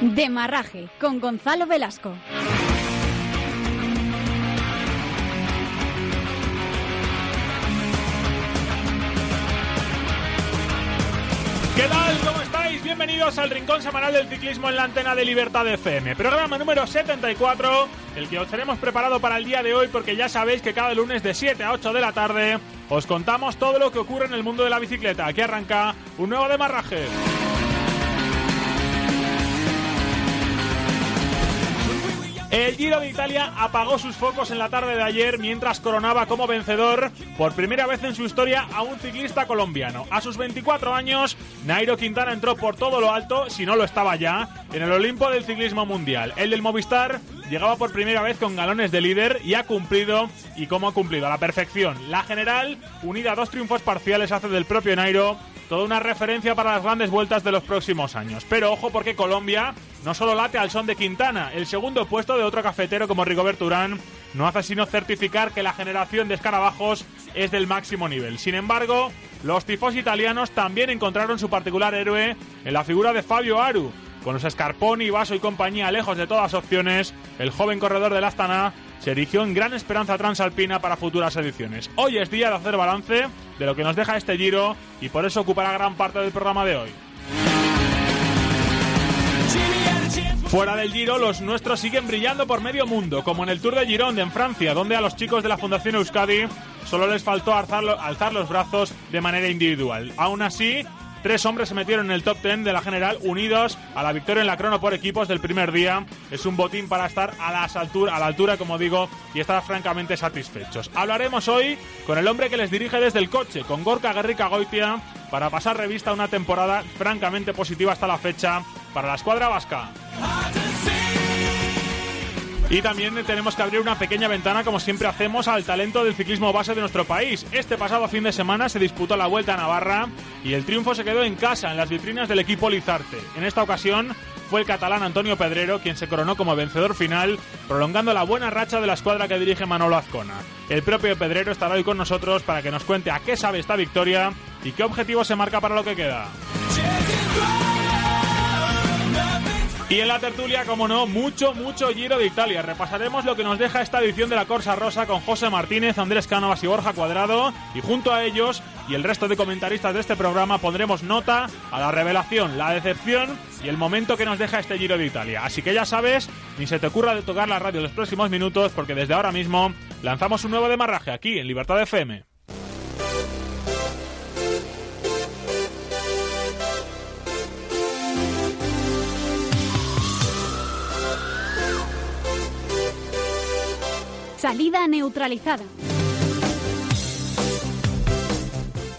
Demarraje con Gonzalo Velasco. ¿Qué tal? ¿Cómo estáis? Bienvenidos al Rincón Semanal del Ciclismo en la antena de Libertad FM. Programa número 74, el que os tenemos preparado para el día de hoy porque ya sabéis que cada lunes de 7 a 8 de la tarde os contamos todo lo que ocurre en el mundo de la bicicleta. Aquí arranca un nuevo demarraje. El Giro de Italia apagó sus focos en la tarde de ayer mientras coronaba como vencedor por primera vez en su historia a un ciclista colombiano. A sus 24 años, Nairo Quintana entró por todo lo alto, si no lo estaba ya, en el Olimpo del ciclismo mundial. El del Movistar llegaba por primera vez con galones de líder y ha cumplido, y cómo ha cumplido, a la perfección. La general, unida a dos triunfos parciales, hace del propio Nairo toda una referencia para las grandes vueltas de los próximos años. Pero ojo porque Colombia no solo late al son de Quintana, el segundo puesto de otro cafetero como Rigoberto Urán no hace sino certificar que la generación de escarabajos es del máximo nivel. Sin embargo, los tifos italianos también encontraron su particular héroe en la figura de Fabio Aru. Con los Scarponi, Vaso y compañía lejos de todas opciones, el joven corredor del Astana se erigió en gran esperanza transalpina para futuras ediciones. Hoy es día de hacer balance de lo que nos deja este giro y por eso ocupará gran parte del programa de hoy. Fuera del Giro, los nuestros siguen brillando por medio mundo, como en el Tour de Gironde en Francia, donde a los chicos de la Fundación Euskadi solo les faltó alzar, alzar los brazos de manera individual. Aún así, Tres hombres se metieron en el top 10 de la general unidos a la victoria en la crono por equipos del primer día. Es un botín para estar a, las altura, a la altura, como digo, y estar francamente satisfechos. Hablaremos hoy con el hombre que les dirige desde el coche, con Gorka Guerrica Goitia, para pasar revista a una temporada francamente positiva hasta la fecha para la escuadra vasca. Y también tenemos que abrir una pequeña ventana, como siempre hacemos, al talento del ciclismo base de nuestro país. Este pasado fin de semana se disputó la Vuelta a Navarra y el triunfo se quedó en casa, en las vitrinas del equipo Lizarte. En esta ocasión fue el catalán Antonio Pedrero quien se coronó como vencedor final, prolongando la buena racha de la escuadra que dirige Manolo Azcona. El propio Pedrero estará hoy con nosotros para que nos cuente a qué sabe esta victoria y qué objetivo se marca para lo que queda. Y en la tertulia, como no, mucho, mucho Giro de Italia. Repasaremos lo que nos deja esta edición de la Corsa Rosa con José Martínez, Andrés Cánovas y Borja Cuadrado. Y junto a ellos y el resto de comentaristas de este programa pondremos nota a la revelación, la decepción y el momento que nos deja este Giro de Italia. Así que ya sabes, ni se te ocurra de tocar la radio en los próximos minutos porque desde ahora mismo lanzamos un nuevo demarraje aquí en Libertad FM. Salida neutralizada.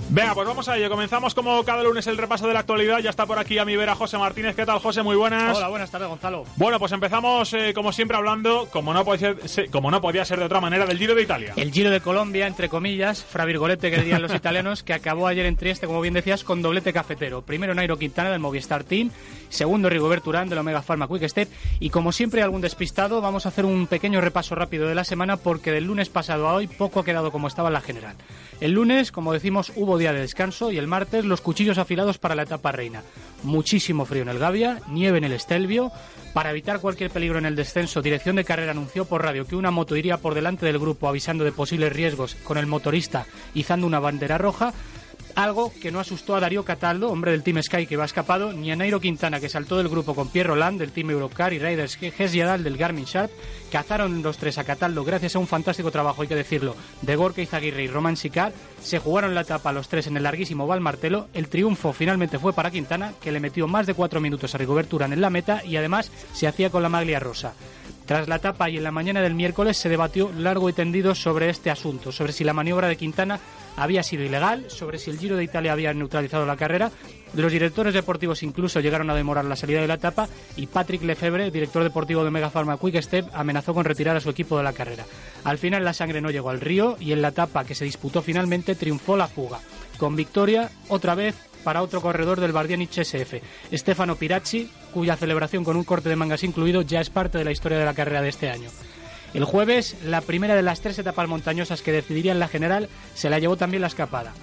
Venga, pues vamos a ello. Comenzamos como cada lunes el repaso de la actualidad. Ya está por aquí a mi vera José Martínez. ¿Qué tal, José? Muy buenas. Hola, buenas tardes, Gonzalo. Bueno, pues empezamos, eh, como siempre, hablando, como no, podía ser, como no podía ser de otra manera, del Giro de Italia. El Giro de Colombia, entre comillas, Fra Virgolete, que dirían los italianos, que acabó ayer en Trieste, como bien decías, con doblete cafetero. Primero Nairo Quintana del Movistar Team, segundo Rigoberto Urán del Omega Pharma Quick Step. Y como siempre, algún despistado, vamos a hacer un pequeño repaso rápido de la semana, porque del lunes pasado a hoy poco ha quedado como estaba en la general. El lunes, como decimos, hubo día de descanso y el martes los cuchillos afilados para la etapa reina. Muchísimo frío en el Gavia, nieve en el Estelvio. Para evitar cualquier peligro en el descenso, Dirección de Carrera anunció por radio que una moto iría por delante del grupo avisando de posibles riesgos con el motorista izando una bandera roja. Algo que no asustó a Darío Cataldo, hombre del Team Sky que va escapado, ni a Nairo Quintana, que saltó del grupo con Pierre Roland del Team Eurocar y Raiders Hesjedal del Garmin Sharp. Cazaron los tres a Cataldo gracias a un fantástico trabajo, hay que decirlo, de Gorka Izaguirre y Roman Sicar. Se jugaron la etapa los tres en el larguísimo Valmartelo. El triunfo finalmente fue para Quintana, que le metió más de cuatro minutos a Rigoberto Urán en la meta y además se hacía con la maglia rosa. Tras la etapa y en la mañana del miércoles se debatió largo y tendido sobre este asunto, sobre si la maniobra de Quintana había sido ilegal, sobre si el Giro de Italia había neutralizado la carrera. Los directores deportivos incluso llegaron a demorar la salida de la etapa y Patrick Lefebvre, director deportivo de Mega Pharma Quick Step, amenazó con retirar a su equipo de la carrera. Al final la sangre no llegó al río y en la etapa que se disputó finalmente triunfó la fuga, con victoria otra vez para otro corredor del Bardianich SF, Stefano Piracci, cuya celebración con un corte de mangas incluido ya es parte de la historia de la carrera de este año. El jueves, la primera de las tres etapas montañosas que decidirían la general se la llevó también la escapada.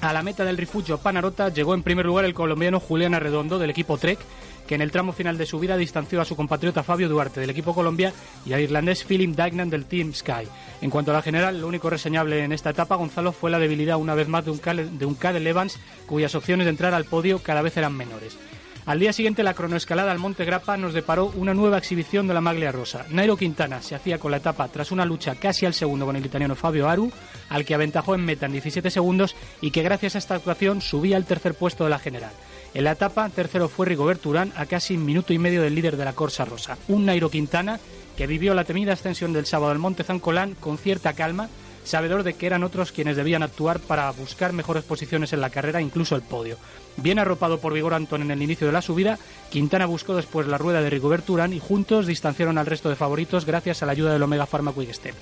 A la meta del refugio Panarota llegó en primer lugar el colombiano Julián Arredondo del equipo Trek, que en el tramo final de su vida distanció a su compatriota Fabio Duarte del equipo Colombia y al irlandés Philip Dagnan del Team Sky. En cuanto a la general, lo único reseñable en esta etapa, Gonzalo, fue la debilidad una vez más de un, de Cadel Evans, cuyas opciones de entrar al podio cada vez eran menores. Al día siguiente, la cronoescalada al Monte Grappa nos deparó una nueva exhibición de la maglia rosa. Nairo Quintana se hacía con la etapa tras una lucha casi al segundo con el italiano Fabio Aru, al que aventajó en meta en 17 segundos y que gracias a esta actuación subía al tercer puesto de la general. En la etapa, tercero fue Rigobert Urán a casi minuto y medio del líder de la Corsa Rosa. Un Nairo Quintana que vivió la temida ascensión del sábado al Monte Zancolán con cierta calma, sabedor de que eran otros quienes debían actuar para buscar mejores posiciones en la carrera, incluso el podio. Bien arropado por Vigor Antón en el inicio de la subida, Quintana buscó después la rueda de Rigobert Urán y juntos distanciaron al resto de favoritos gracias a la ayuda del Omega Pharma Quick Step.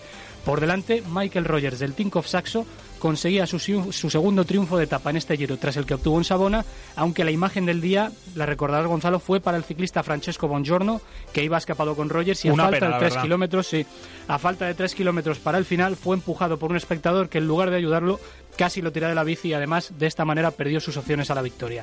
Por delante, Michael Rogers del Tinkoff Saxo conseguía su, segundo triunfo de etapa en este giro, tras el que obtuvo en Sabona, aunque la imagen del día, la recordará Gonzalo, fue para el ciclista Francesco Bongiorno, que iba escapado con Rogers y a falta de tres kilómetros, sí, a falta de tres kilómetros para el final, fue empujado por un espectador que en lugar de ayudarlo casi lo tiró de la bici y además de esta manera perdió sus opciones a la victoria.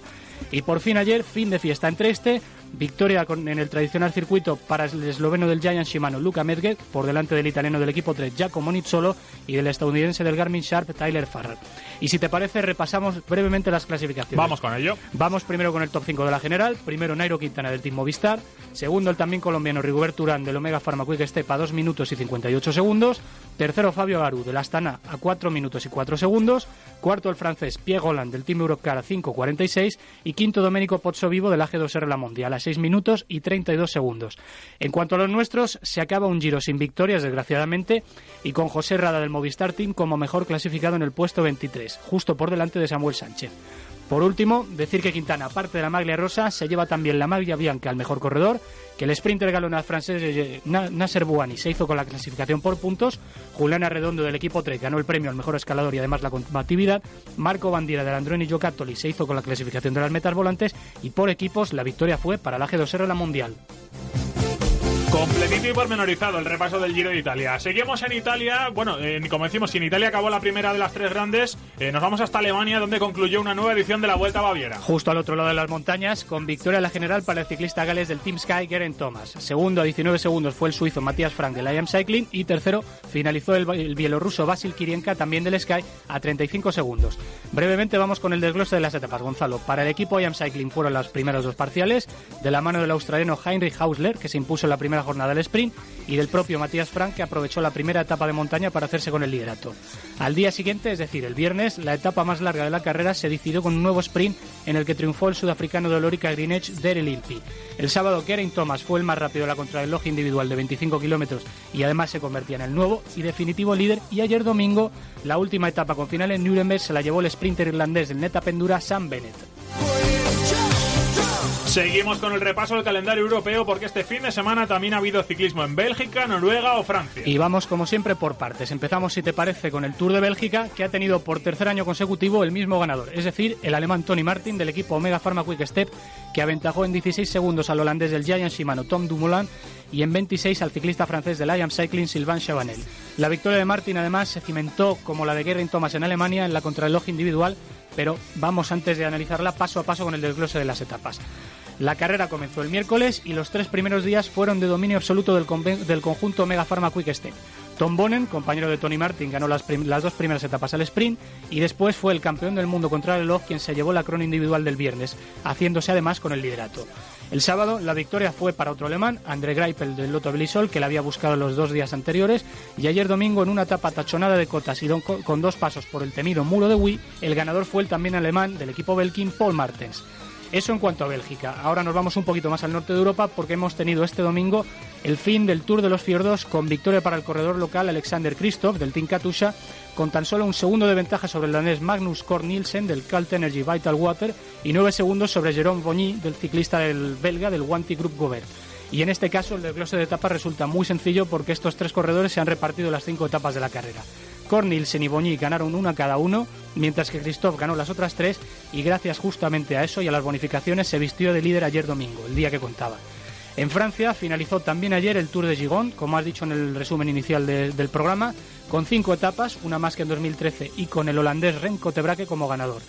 Y por fin ayer, fin de fiesta entre este, victoria en el tradicional circuito para el esloveno del Giant Shimano Luca Medved por delante del italiano del equipo 3 Giacomo Nizzolo y del estadounidense del Garmin Sharp Tyler Farrar. Y si te parece, repasamos brevemente las clasificaciones. Vamos con ello. Vamos primero con el top 5 de la general. Primero Nairo Quintana del Team Movistar. Segundo el también colombiano Rigobert Urán del Omega Pharma Quick Step a 2 minutos y 58 segundos. Tercero Fabio Garu del Astana a 4 minutos y 4 segundos. Cuarto el francés Pierre Goland del Team Eurocar a 5.46. Y quinto Domenico Pozzo Vivo del AG2R La Mondial a 6 minutos y 32 segundos. En cuanto a los nuestros, se acaba un giro sin victorias, desgraciadamente, y con José Rada del Movistar Team como mejor clasificado en el puesto 23, justo por delante de Samuel Sánchez. Por último, decir que Quintana, aparte de la maglia rosa, se lleva también la maglia bianca al mejor corredor, que el sprinter galonaz francés eh, Nasser Bouani se hizo con la clasificación por puntos, Julián Arredondo del equipo 3 ganó el premio al mejor escalador y además la combatividad, Marco Bandiera del Androni Giocattoli se hizo con la clasificación de las metas volantes y por equipos la victoria fue para la G2R la Mundial. Completito y pormenorizado el repaso del Giro de Italia. Seguimos en Italia. Bueno, eh, como decimos, si en Italia acabó la primera de las tres grandes, eh, nos vamos hasta Alemania, donde concluyó una nueva edición de la Vuelta a Baviera. Justo al otro lado de las montañas, con victoria la general para el ciclista gales del Team Sky, Geraint Thomas. Segundo a 19 segundos fue el suizo Matías Frank del IAM Cycling. Y tercero finalizó el, el bielorruso Basil Kirienka, también del Sky, a 35 segundos. Brevemente vamos con el desglose de las etapas, Gonzalo. Para el equipo IAM Cycling fueron las primeras dos parciales, de la mano del australiano Heinrich Hausler, que se impuso en la primera jornada del sprint y del propio Matías Frank que aprovechó la primera etapa de montaña para hacerse con el liderato. Al día siguiente, es decir, el viernes, la etapa más larga de la carrera se decidió con un nuevo sprint en el que triunfó el sudafricano de Lorica Greenwich Daryl Impey. El sábado Karen Thomas fue el más rápido de la contrarreloj individual de 25 kilómetros y además se convertía en el nuevo y definitivo líder y ayer domingo la última etapa con final en Nuremberg se la llevó el sprinter irlandés del Neta Pendura Sam Bennett. Seguimos con el repaso del calendario europeo porque este fin de semana también ha habido ciclismo en Bélgica, Noruega o Francia. Y vamos como siempre por partes. Empezamos, si te parece, con el Tour de Bélgica que ha tenido por tercer año consecutivo el mismo ganador, es decir, el alemán Tony Martin del equipo Omega Pharma Quick Step que aventajó en 16 segundos al holandés del Giant Shimano Tom Dumoulin y en 26 al ciclista francés del IAM Cycling Sylvain Chavanel. La victoria de Martin además se cimentó como la de Geraint Thomas en Alemania en la contrarreloj individual, pero vamos antes de analizarla paso a paso con el desglose de las etapas. La carrera comenzó el miércoles y los tres primeros días fueron de dominio absoluto del, conjunto Mega Pharma Quick Step. Tom Bonnen, compañero de Tony Martin, ganó las, dos primeras etapas al sprint y después fue el campeón del mundo contra el reloj quien se llevó la crono individual del viernes, haciéndose además con el liderato. El sábado la victoria fue para otro alemán, André Greipel del Lotto Belisol, que la había buscado los dos días anteriores, y ayer domingo en una etapa tachonada de cotas y con dos pasos por el temido muro de Wii, el ganador fue el también alemán del equipo Belkin, Paul Martens. Eso en cuanto a Bélgica. Ahora nos vamos un poquito más al norte de Europa porque hemos tenido este domingo el fin del Tour de los Fiordos con victoria para el corredor local Alexander Kristoff del Team Katusha con tan solo un segundo de ventaja sobre el danés Magnus Kort Nielsen del Calt Energy Vital Water y nueve segundos sobre Jérôme Bonny del ciclista del belga del Wanty Group Gobert. Y en este caso el desglose de etapa resulta muy sencillo porque estos tres corredores se han repartido las cinco etapas de la carrera. Cornilsen y Boñi ganaron una cada uno, mientras que Christophe ganó las otras tres y gracias justamente a eso y a las bonificaciones se vistió de líder ayer domingo, el día que contaba. En Francia finalizó también ayer el Tour de Gigón, como has dicho en el resumen inicial del programa, con cinco etapas, una más que en 2013, y con el holandés Remco Tebrake como ganador.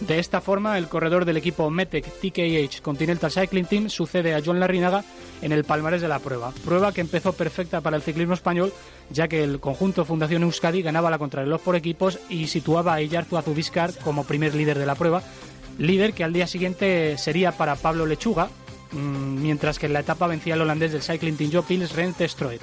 De esta forma, el corredor del equipo Metec TKH Continental Cycling Team sucede a John Larrinaga en el palmarés de la prueba. Prueba que empezó perfecta para el ciclismo español, ya que el conjunto Fundación Euskadi ganaba la contrarreloj por equipos y situaba a Iyarzu Azubiscar como primer líder de la prueba, líder que al día siguiente sería para Pablo Lechuga, mm, mientras que en la etapa vencía el holandés del Cycling Team Jopils Rente Stroet.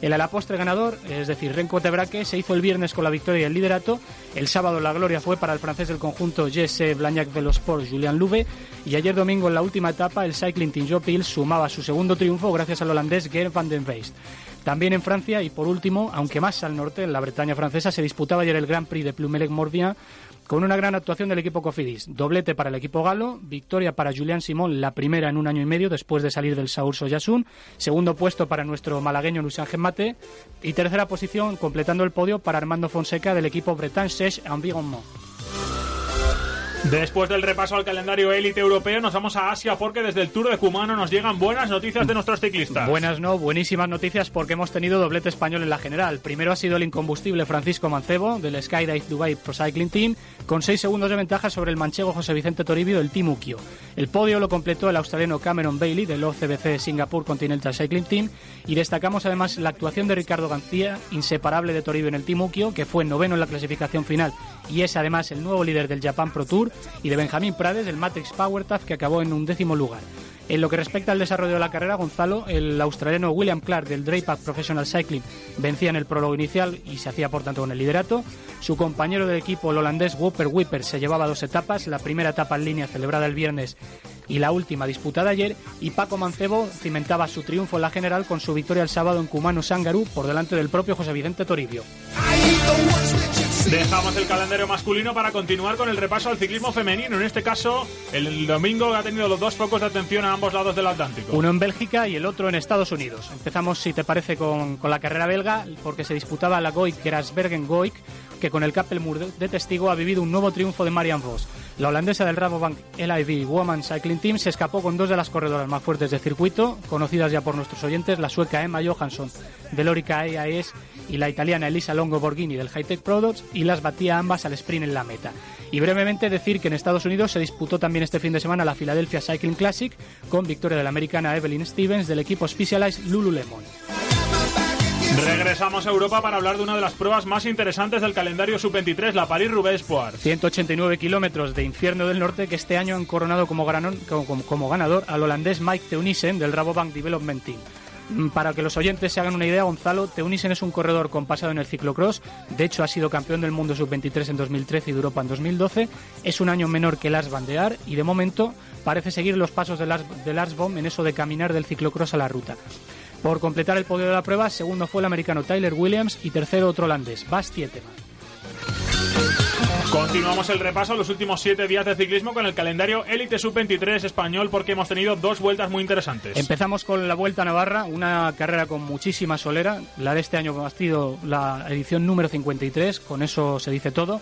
El alapostre ganador, es decir, Renko Tebraque, se hizo el viernes con la victoria y el liderato. El sábado la gloria fue para el francés del conjunto Jesse Blagnac Velosport Julian Louve. Y ayer domingo en la última etapa el Cycling Team Jopils sumaba su segundo triunfo gracias al holandés Gert van den Weest. También en Francia y por último, aunque más al norte, en la Bretaña francesa, se disputaba ayer el Grand Prix de Plumelec-Morbihan con una gran actuación del equipo Cofidis. Doblete para el equipo galo, victoria para Julián Simón, la primera en un año y medio después de salir del Saur Soyasun, segundo puesto para nuestro malagueño Luis Ángel Mate y tercera posición completando el podio para Armando Fonseca del equipo Bretan Sech Environnement. Después del repaso al calendario élite europeo, nos vamos a Asia porque desde el Tour de Cumano nos llegan buenas noticias de nuestros ciclistas. Buenas no, buenísimas noticias porque hemos tenido doblete español en la general. Primero ha sido el incombustible Francisco Mancebo del Skydive Dubai Pro Cycling Team con 6 segundos de ventaja sobre el manchego José Vicente Toribio del Team Ukio. El podio lo completó el australiano Cameron Bailey del OCBC Singapore Continental Cycling Team y destacamos además la actuación de Ricardo García, inseparable de Toribio en el Team Ukio, que fue noveno en la clasificación final y es además el nuevo líder del Japan Pro Tour y de Benjamín Prades del Matrix Power que acabó en un décimo lugar. En lo que respecta al desarrollo de la carrera, Gonzalo, el australiano William Clark del Draypack Professional Cycling vencía en el prólogo inicial y se hacía por tanto con el liderato. Su compañero de equipo, el holandés Whopper Whipper, se llevaba dos etapas, la primera etapa en línea celebrada el viernes y la última disputada ayer, y Paco Mancebo cimentaba su triunfo en la general con su victoria el sábado en Cumano Sangarú por delante del propio José Vicente Toribio. Dejamos el calendario masculino para continuar con el repaso al ciclismo femenino. En este caso, el domingo ha tenido los dos focos de atención a ambos lados del Atlántico. Uno en Bélgica y el otro en Estados Unidos. Empezamos, si te parece, con, con la carrera belga, porque se disputaba la Goik Grasbergen Goik, que con el Kappelmur de testigo ha vivido un nuevo triunfo de Marian Vos. La holandesa del Rabobank LIV Woman Cycling Team se escapó con dos de las corredoras más fuertes del circuito, conocidas ya por nuestros oyentes, la sueca Emma Johansson del Orica EAS y la italiana Elisa Longo Borghini del Hightech Products y las batía ambas al sprint en la meta. Y brevemente decir que en Estados Unidos se disputó también este fin de semana la Philadelphia Cycling Classic con victoria de la americana Evelyn Stevens del equipo Specialized Lululemon. Regresamos a Europa para hablar de una de las pruebas más interesantes del calendario sub-23, la Paris-Roubaix Sport. 189 kilómetros de infierno del norte que este año han coronado como, ganador al holandés Mike Teunissen del Rabobank Development Team. Mm, para que los oyentes se hagan una idea, Gonzalo, Teunissen es un corredor con pasado en el ciclocross. De hecho, ha sido campeón del mundo sub-23 en 2013 y de Europa en 2012. Es un año menor que Lars Van y de momento parece seguir los pasos de Lars, de Lars en eso de caminar del ciclocross a la ruta. Por completar el podio de la prueba, segundo fue el americano Tyler Williams y tercero otro holandés, Bas Tietema. Continuamos el repaso los últimos siete días de ciclismo con el calendario Elite Sub-23 español porque hemos tenido dos vueltas muy interesantes. Empezamos con la Vuelta a Navarra, una carrera con muchísima solera. La de este año ha sido la edición número 53, con eso se dice todo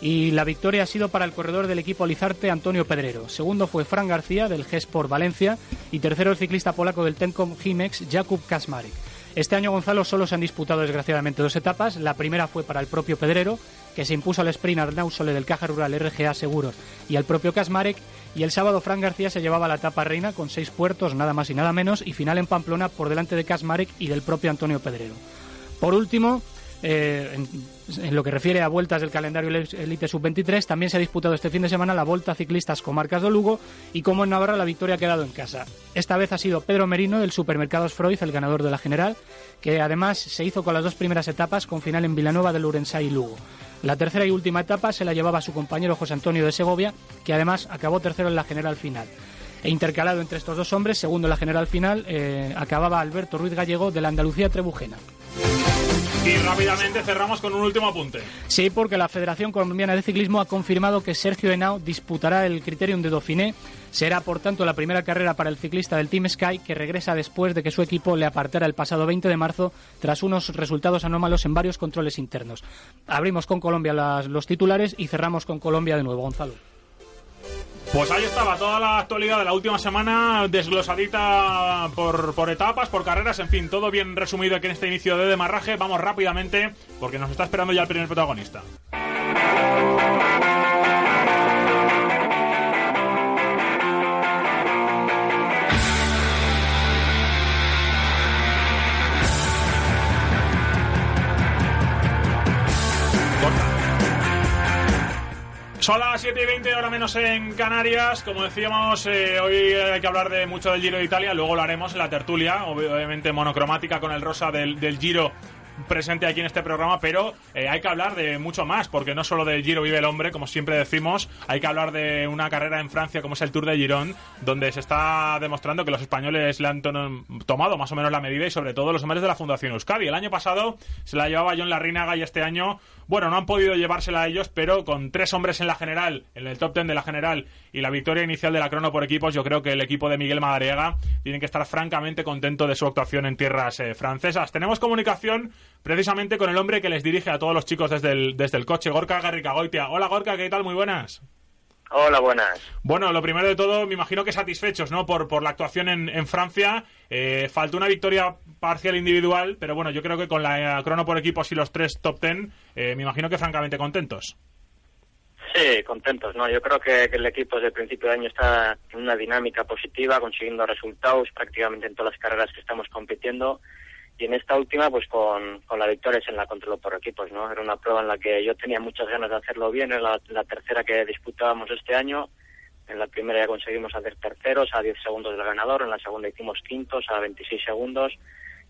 y la victoria ha sido para el corredor del equipo Lizarte, Antonio Pedrero. Segundo fue Fran García del G-Sport Valencia y tercero el ciclista polaco del Tenkom Jimex, Jakub Kasmarek. Este año Gonzalo solo se han disputado desgraciadamente dos etapas. La primera fue para el propio Pedrero, que se impuso al sprint Arnau Sole del Caja Rural RGA Seguros y al propio Kasmarek. Y el sábado Fran García se llevaba la etapa reina con seis puertos, nada más y nada menos, y final en Pamplona por delante de Kasmarek y del propio Antonio Pedrero. Por último, eh, en, lo que refiere a vueltas del calendario Elite Sub-23, también se ha disputado este fin de semana la Volta Ciclistas Comarcas de Lugo y como en Navarra la victoria ha quedado en casa. Esta vez ha sido Pedro Merino del Supermercados Freud, el ganador de la general, que además se hizo con las dos primeras etapas con final en Vilanova de Lurensá y Lugo. La tercera y última etapa se la llevaba su compañero José Antonio de Segovia, que además acabó tercero en la general final. E intercalado entre estos dos hombres, segundo en la general final, eh, acababa Alberto Ruiz Gallego de la Andalucía Trebujena. Y rápidamente cerramos con un último apunte. Sí, porque la Federación Colombiana de Ciclismo ha confirmado que Sergio Henao disputará el Criterium de Dauphiné. Será, por tanto, la primera carrera para el ciclista del Team Sky, que regresa después de que su equipo le apartara el pasado 20 de marzo tras unos resultados anómalos en varios controles internos. Abrimos con Colombia los titulares y cerramos con Colombia de nuevo, Gonzalo. Pues ahí estaba toda la actualidad de la última semana desglosadita por, etapas, por carreras, en fin, todo bien resumido aquí en este inicio de demarraje. Vamos rápidamente porque nos está esperando ya el primer protagonista. Son las 7 y 20, ahora menos en Canarias. Como decíamos, eh, hoy hay que hablar de mucho del Giro de Italia. Luego lo haremos en la tertulia, obviamente monocromática con el rosa del, del Giro presente aquí en este programa, pero eh, hay que hablar de mucho más, porque no solo del Giro vive el hombre, como siempre decimos, hay que hablar de una carrera en Francia como es el Tour de Girón, donde se está demostrando que los españoles le han tomado más o menos la medida y sobre todo los hombres de la Fundación Euskadi. El año pasado se la llevaba John Larrinaga y este año, bueno, no han podido llevársela a ellos, pero con tres hombres en la general, en el top ten de la general y la victoria inicial de la crono por equipos, yo creo que el equipo de Miguel Madariaga tiene que estar francamente contento de su actuación en tierras eh, francesas. Tenemos comunicación precisamente con el hombre que les dirige a todos los chicos desde el, desde el coche, Gorka Garricagoitia. Hola Gorka, ¿qué tal? Muy buenas. Hola, buenas. Bueno, lo primero de todo, me imagino que satisfechos, ¿no? Por, por la actuación en, en Francia. Eh, faltó una victoria parcial individual, pero bueno, yo creo que con la eh, crono por equipos y los tres top ten, eh, me imagino que francamente contentos. Sí, contentos, ¿no? Yo creo que, que, el equipo desde el principio de año está en una dinámica positiva, consiguiendo resultados prácticamente en todas las carreras que estamos compitiendo y en esta última pues con, con la victoria en la control por equipos no era una prueba en la que yo tenía muchas ganas de hacerlo bien en la, la, tercera que disputábamos este año. En la primera ya conseguimos hacer terceros a 10 segundos del ganador en la segunda hicimos quintos a 26 segundos.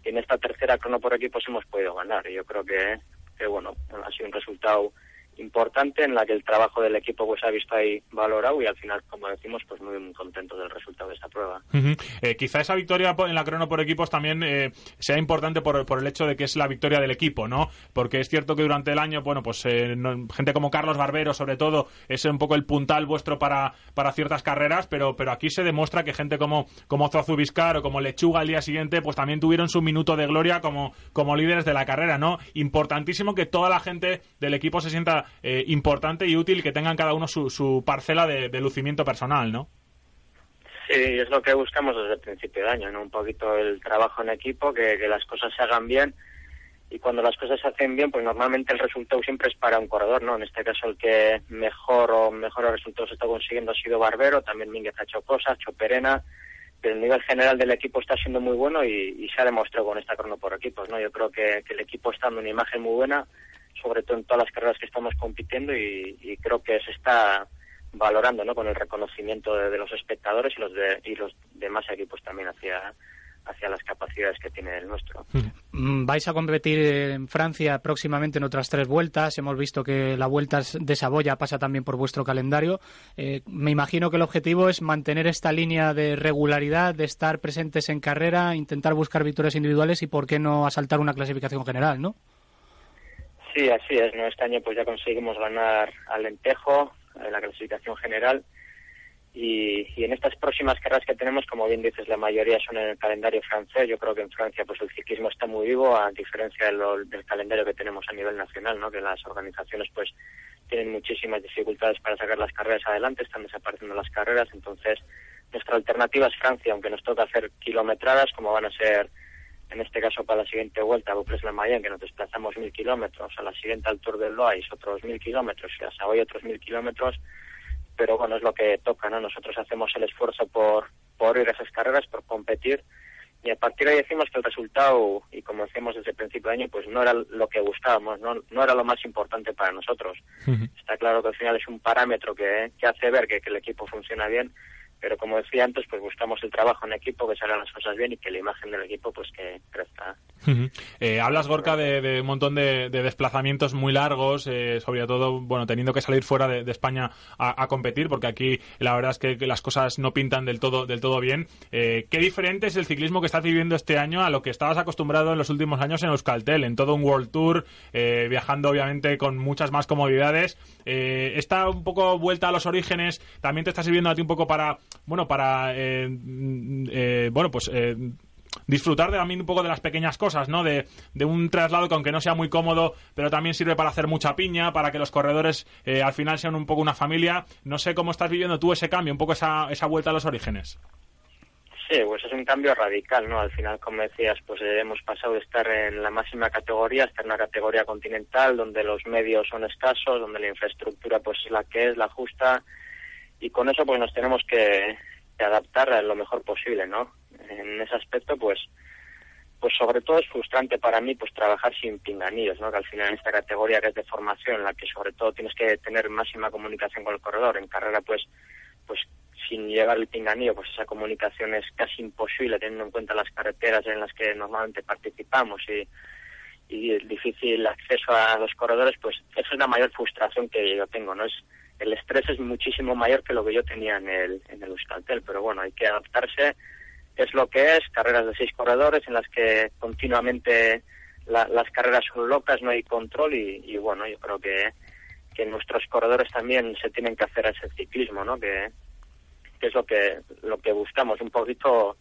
Y en esta tercera crono por equipos hemos podido ganar. Y yo creo que, que bueno ha sido un resultado importante en la que el trabajo del equipo pues ha visto ahí valorado y al final, como decimos, pues muy, muy contentos del resultado de esta prueba. Uh quizá esa victoria en la crono por equipos también eh, sea importante por, por, el hecho de que es la victoria del equipo, ¿no? Porque es cierto que durante el año, bueno, pues eh, gente como Carlos Barbero, sobre todo, es un poco el puntal vuestro para, para ciertas carreras, pero, pero aquí se demuestra que gente como, como Zozu Vizcar o como Lechuga al día siguiente, pues también tuvieron su minuto de gloria como, como líderes de la carrera, ¿no? Importantísimo que toda la gente del equipo se sienta eh, importante y útil que tengan cada uno su, su parcela de, de, lucimiento personal, ¿no? Sí, es lo que buscamos desde el principio de año, ¿no? Un poquito el trabajo en equipo, que, las cosas se hagan bien y cuando las cosas se hacen bien, pues normalmente el resultado siempre es para un corredor, ¿no? En este caso el que mejor o mejores resultados está consiguiendo ha sido Barbero, también Mínguez ha hecho cosas, Choperena, pero el nivel general del equipo está siendo muy bueno y, y se ha demostrado con esta crono por equipos, ¿no? Yo creo que el equipo está dando una imagen muy buena, sobre todo en todas las carreras que estamos compitiendo y, creo que se está valorando ¿no? con el reconocimiento de, los espectadores y los, de, los demás equipos también hacia, las capacidades que tiene el nuestro. Vais a competir en Francia próximamente en otras tres vueltas. Hemos visto que la vuelta de Saboya pasa también por vuestro calendario. Eh, me imagino que el objetivo es mantener esta línea de regularidad, de estar presentes en carrera, intentar buscar victorias individuales y por qué no asaltar una clasificación general, ¿no? Sí, así es. ¿no? Este año pues ya conseguimos ganar al Lentejo en la clasificación general y, y, en estas próximas carreras que tenemos, como bien dices, la mayoría son en el calendario francés. Yo creo que en Francia pues el ciclismo está muy vivo, a diferencia del calendario que tenemos a nivel nacional, ¿no? que las organizaciones pues tienen muchísimas dificultades para sacar las carreras adelante, están desapareciendo las carreras, entonces nuestra alternativa es Francia, aunque nos toca hacer kilometradas, como van a ser en este caso para la siguiente vuelta a Boucles-la-Mayenne, que nos desplazamos mil kilómetros, a la siguiente al Tour del Loais otros mil kilómetros y a Savoy otros mil kilómetros, pero bueno, es lo que toca, ¿no? Nosotros hacemos el esfuerzo por, por ir a esas carreras, por competir, y a partir de ahí decimos que el resultado, y como decíamos desde el principio de año, pues no era lo que buscábamos, no, no era lo más importante para nosotros. Uh -huh. Está claro que al final es un parámetro que, que hace ver que, que el equipo funciona bien, pero como decía antes, pues buscamos el trabajo en equipo, que salgan las cosas bien y que la imagen del equipo pues que crezca. Eh, hablas, Gorka, de, de, un montón de, de desplazamientos muy largos, eh, sobre todo, bueno, teniendo que salir fuera de, España a, competir, porque aquí la verdad es que, las cosas no pintan del todo, del todo bien. Eh, ¿Qué diferente es el ciclismo que estás viviendo este año a lo que estabas acostumbrado en los últimos años en Euskaltel, en todo un World Tour, eh, viajando obviamente con muchas más comodidades? ¿Esta un poco vuelta a los orígenes también te está sirviendo a ti un poco para bueno, para, eh, eh, bueno, pues eh, disfrutar de, también un poco de las pequeñas cosas, ¿no? De, un traslado que aunque no sea muy cómodo, pero también sirve para hacer mucha piña, para que los corredores eh, al final sean un poco una familia. No sé cómo estás viviendo tú ese cambio, un poco esa, esa vuelta a los orígenes. Sí, pues es un cambio radical, ¿no? Al final, como decías, pues eh, hemos pasado de estar en la máxima categoría estar en una categoría continental, donde los medios son escasos, donde la infraestructura pues es la que es, la justa, y con eso pues nos tenemos que, que adaptar lo mejor posible, ¿no? En ese aspecto pues pues sobre todo es frustrante para mí pues trabajar sin pinganillos, ¿no? Que al final en esta categoría que es de formación, en la que sobre todo tienes que tener máxima comunicación con el corredor, en carrera pues pues sin llegar el pinganillo, pues esa comunicación es casi imposible teniendo en cuenta las carreteras en las que normalmente participamos y, y el difícil acceso a los corredores, pues esa es la mayor frustración que yo tengo, ¿no? El estrés es muchísimo mayor que lo que yo tenía en el en el Euskaltel, pero bueno, hay que adaptarse es lo que es, carreras de seis corredores en las que continuamente las carreras son locas, no hay control y, bueno, yo creo que, que nuestros corredores también se tienen que hacer ese ciclismo, ¿no? Que, es lo que lo que buscamos, un poquito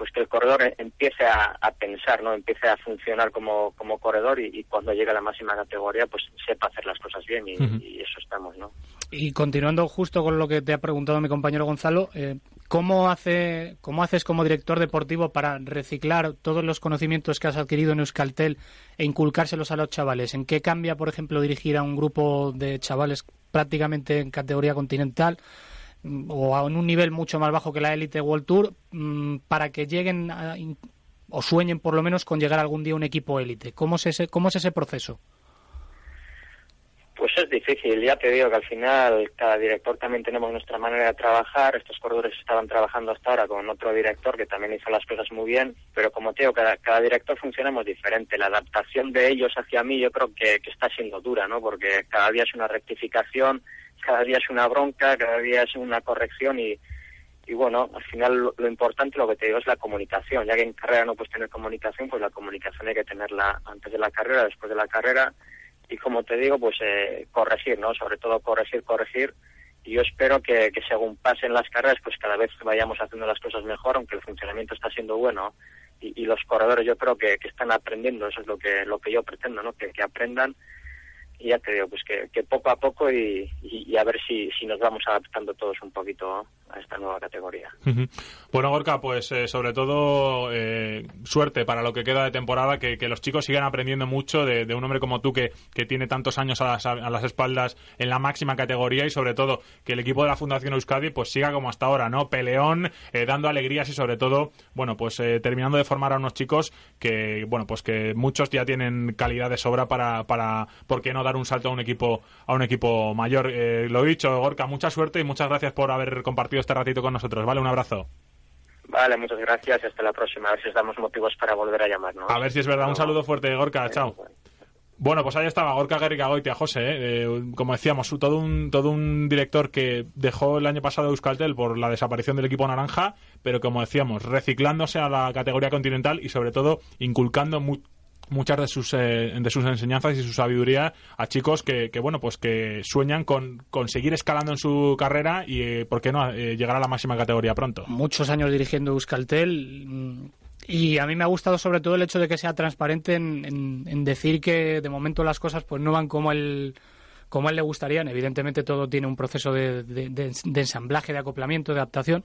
pues que el corredor empiece a, pensar, ¿no? Empiece a funcionar como, como corredor y, cuando llegue a la máxima categoría pues sepa hacer las cosas bien y, y eso estamos, ¿no? Y continuando justo con lo que te ha preguntado mi compañero Gonzalo, eh, ¿cómo, hace, ¿cómo haces como director deportivo para reciclar todos los conocimientos que has adquirido en Euskaltel e inculcárselos a los chavales? ¿En qué cambia, por ejemplo, dirigir a un grupo de chavales prácticamente en categoría continental o en un nivel mucho más bajo que la élite World Tour mm, para que lleguen o sueñen por lo menos con llegar algún día a un equipo élite? ¿Cómo es ese, cómo es ese proceso? Pues es difícil, ya te digo que al final cada director también tenemos nuestra manera de trabajar, estos corredores estaban trabajando hasta ahora con otro director que también hizo las cosas muy bien, pero como te digo, cada, cada director funcionamos diferente, la adaptación de ellos hacia mí yo creo que, está siendo dura, ¿no? Porque cada día es una rectificación, cada día es una bronca, cada día es una corrección y, y bueno, al final lo, importante, lo que te digo, es la comunicación. Ya que en carrera no puedes tener comunicación, pues la comunicación hay que tenerla antes de la carrera, después de la carrera y como te digo, pues eh, corregir, ¿no? Sobre todo corregir, corregir. Y yo espero que, según pasen las carreras, pues cada vez vayamos haciendo las cosas mejor, aunque el funcionamiento está siendo bueno. Y, los corredores yo creo que, que, están aprendiendo, eso es lo que, lo que yo pretendo, ¿no? Que aprendan y ya te pues que, poco a poco y, y, a ver si, si, nos vamos adaptando todos un poquito a esta nueva categoría. Bueno, Gorka, pues eh, sobre todo eh, suerte para lo que queda de temporada, que, que los chicos sigan aprendiendo mucho de, de, un hombre como tú que, que tiene tantos años a las, a las, espaldas en la máxima categoría y sobre todo que el equipo de la Fundación Euskadi pues siga como hasta ahora, ¿no? Peleón, eh, dando alegrías y sobre todo, bueno, pues terminando de formar a unos chicos que, bueno, pues que muchos ya tienen calidad de sobra para, para ¿por qué no un salto a un equipo a un equipo mayor. Eh, lo dicho, Gorka, mucha suerte y muchas gracias por haber compartido este ratito con nosotros. Vale, un abrazo. Vale, muchas gracias y hasta la próxima. A ver si os damos motivos para volver a llamarnos. A ver si es verdad. Un saludo fuerte, Gorka. Chao. Bueno, pues ahí estaba Gorka Goitia, José. ¿eh? Eh, como decíamos, todo un, todo un director que dejó el año pasado Euskaltel por la desaparición del equipo naranja, pero como decíamos, reciclándose a la categoría continental y sobre todo inculcando muchas de sus, eh, de sus enseñanzas y su sabiduría a chicos que, que, bueno, pues que sueñan con, seguir escalando en su carrera y, eh, ¿por qué no?, eh, llegar a la máxima categoría pronto. Muchos años dirigiendo Euskaltel mm, y a mí me ha gustado sobre todo el hecho de que sea transparente en, decir que de momento las cosas pues no van como él como a él le gustarían. Evidentemente todo tiene un proceso de ensamblaje, de acoplamiento, de adaptación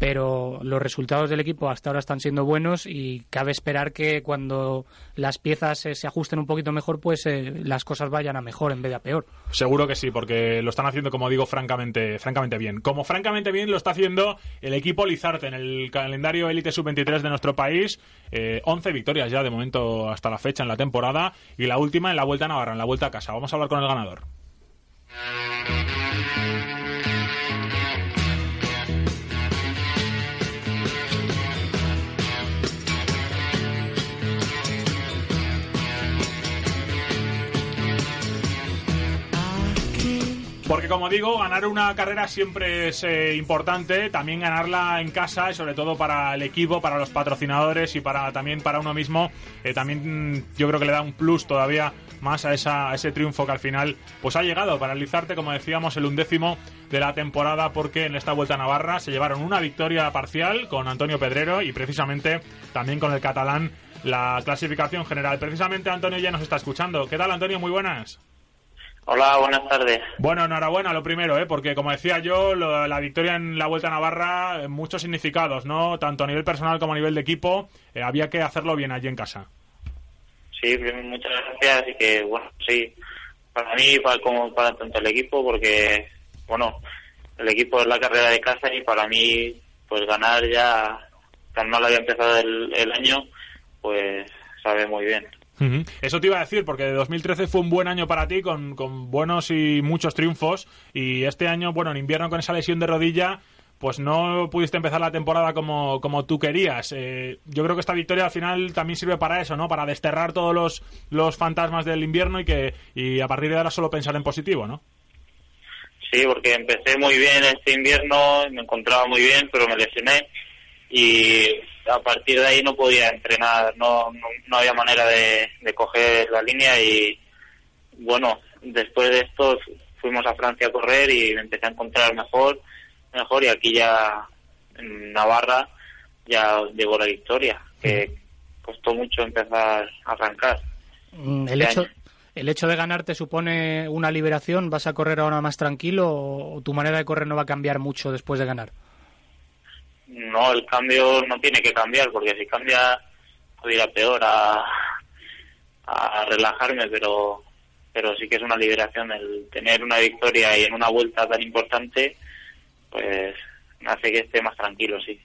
pero los resultados del equipo hasta ahora están siendo buenos y cabe esperar que cuando las piezas se ajusten un poquito mejor, pues eh, las cosas vayan a mejor en vez de a peor. Seguro que sí, porque lo están haciendo, como digo, francamente, francamente bien. Como francamente bien lo está haciendo el equipo Lizarte en el calendario Elite Sub-23 de nuestro país. Eh, 11 victorias ya de momento hasta la fecha en la temporada y la última en la Vuelta a Navarra, en la Vuelta a casa. Vamos a hablar con el ganador. Porque como digo, ganar una carrera siempre es eh, importante, también ganarla en casa y sobre todo para el equipo, para los patrocinadores y para también para uno mismo, eh, también mm, yo creo que le da un plus todavía más a, ese triunfo que al final pues ha llegado para Lizarte, como decíamos, el undécimo de la temporada porque en esta Vuelta a Navarra se llevaron una victoria parcial con Antonio Pedrero y precisamente también con el catalán la clasificación general. Precisamente Antonio ya nos está escuchando. ¿Qué tal Antonio? Muy buenas. Hola, buenas tardes. Bueno, enhorabuena, lo primero, ¿eh? porque como decía yo, la victoria en la Vuelta a Navarra, muchos significados, ¿no? Tanto a nivel personal como a nivel de equipo, eh, había que hacerlo bien allí en casa. Sí, muchas gracias y que, bueno, sí, para mí para, como para tanto el equipo, porque, bueno, el equipo es la carrera de casa y para mí, pues ganar ya, tan mal había empezado el, el año, pues sabe muy bien. Eso te iba a decir, porque 2013 fue un buen año para ti, con, buenos y muchos triunfos, y este año, bueno, en invierno con esa lesión de rodilla, pues no pudiste empezar la temporada como, como tú querías. Eh, yo creo que esta victoria al final también sirve para eso, ¿no? Para desterrar todos los, los fantasmas del invierno y que y a partir de ahora solo pensar en positivo, ¿no? Sí, porque empecé muy bien este invierno, me encontraba muy bien, pero me lesioné y a partir de ahí no podía entrenar, no, no, había manera de, coger la línea y bueno, después de esto fuimos a Francia a correr y me empecé a encontrar mejor, mejor y aquí ya en Navarra ya llegó la victoria, que costó mucho empezar a arrancar. Mm, el hecho, ¿El hecho de ganar te supone una liberación? ¿Vas a correr ahora más tranquilo o tu manera de correr no va a cambiar mucho después de ganar? No, el cambio no tiene que cambiar, porque si cambia puedo ir a peor, a, a relajarme, pero, pero sí que es una liberación el tener una victoria y en una vuelta tan importante, pues hace que esté más tranquilo, sí.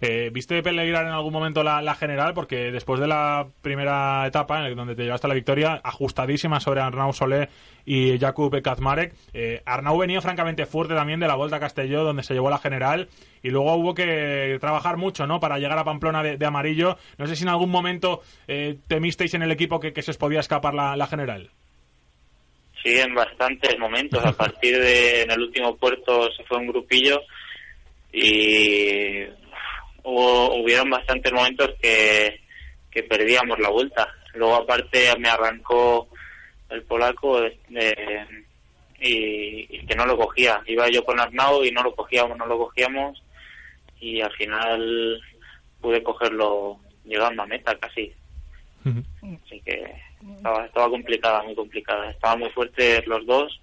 Eh, ¿Viste peligrar en algún momento la, general? Porque después de la primera etapa, en donde te llevaste la victoria, ajustadísima sobre Arnau Solé y Jakub Kazmarek, eh, Arnau venía francamente fuerte también de la Vuelta a Castelló, donde se llevó la general, y luego hubo que trabajar mucho ¿no? para llegar a Pamplona de, amarillo. No sé si en algún momento eh, temisteis en el equipo que, se os podía escapar la, general. Sí, en bastantes momentos. A partir de en el último puerto se fue un grupillo y hubo, hubieron bastantes momentos que, que perdíamos la vuelta. Luego aparte me arrancó el polaco eh, y, que no lo cogía. Iba yo con Arnau y no lo cogíamos, no lo cogíamos y al final pude cogerlo llegando a meta casi. Así que estaba, estaba complicada, muy complicada. Estaban muy fuertes los dos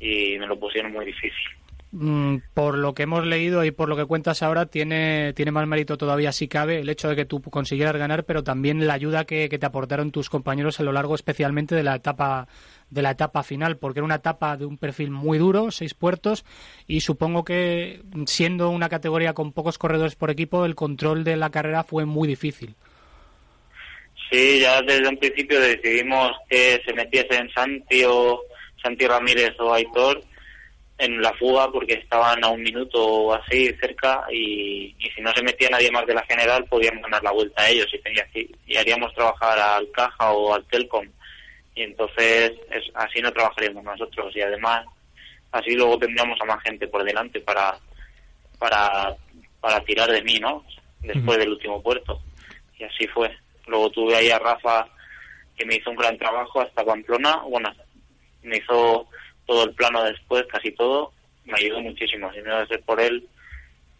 y me lo pusieron muy difícil. Mm, por lo que hemos leído y por lo que cuentas ahora, tiene, tiene más mérito todavía, si cabe, el hecho de que tú consiguieras ganar, pero también la ayuda que, te aportaron tus compañeros a lo largo, especialmente de la etapa de la etapa final, porque era una etapa de un perfil muy duro, seis puertos, y supongo que siendo una categoría con pocos corredores por equipo, el control de la carrera fue muy difícil. Sí, ya desde un principio decidimos que se metiese en Santi o Santi Ramírez o Aitor en la fuga porque estaban a un minuto o así cerca y, si no se metía nadie más de la general podíamos ganar la vuelta a ellos. Y, tenía, y haríamos trabajar al Caja o al Telcom. Y entonces es, así no trabajaríamos nosotros. Y además así luego tendríamos a más gente por delante para para para tirar de mí no después del último puerto. Y así fue. Luego tuve ahí a Rafa que me hizo un gran trabajo hasta Pamplona. Bueno me hizo todo el plano después, casi todo, me ayudó muchísimo. Si no iba a ser por él,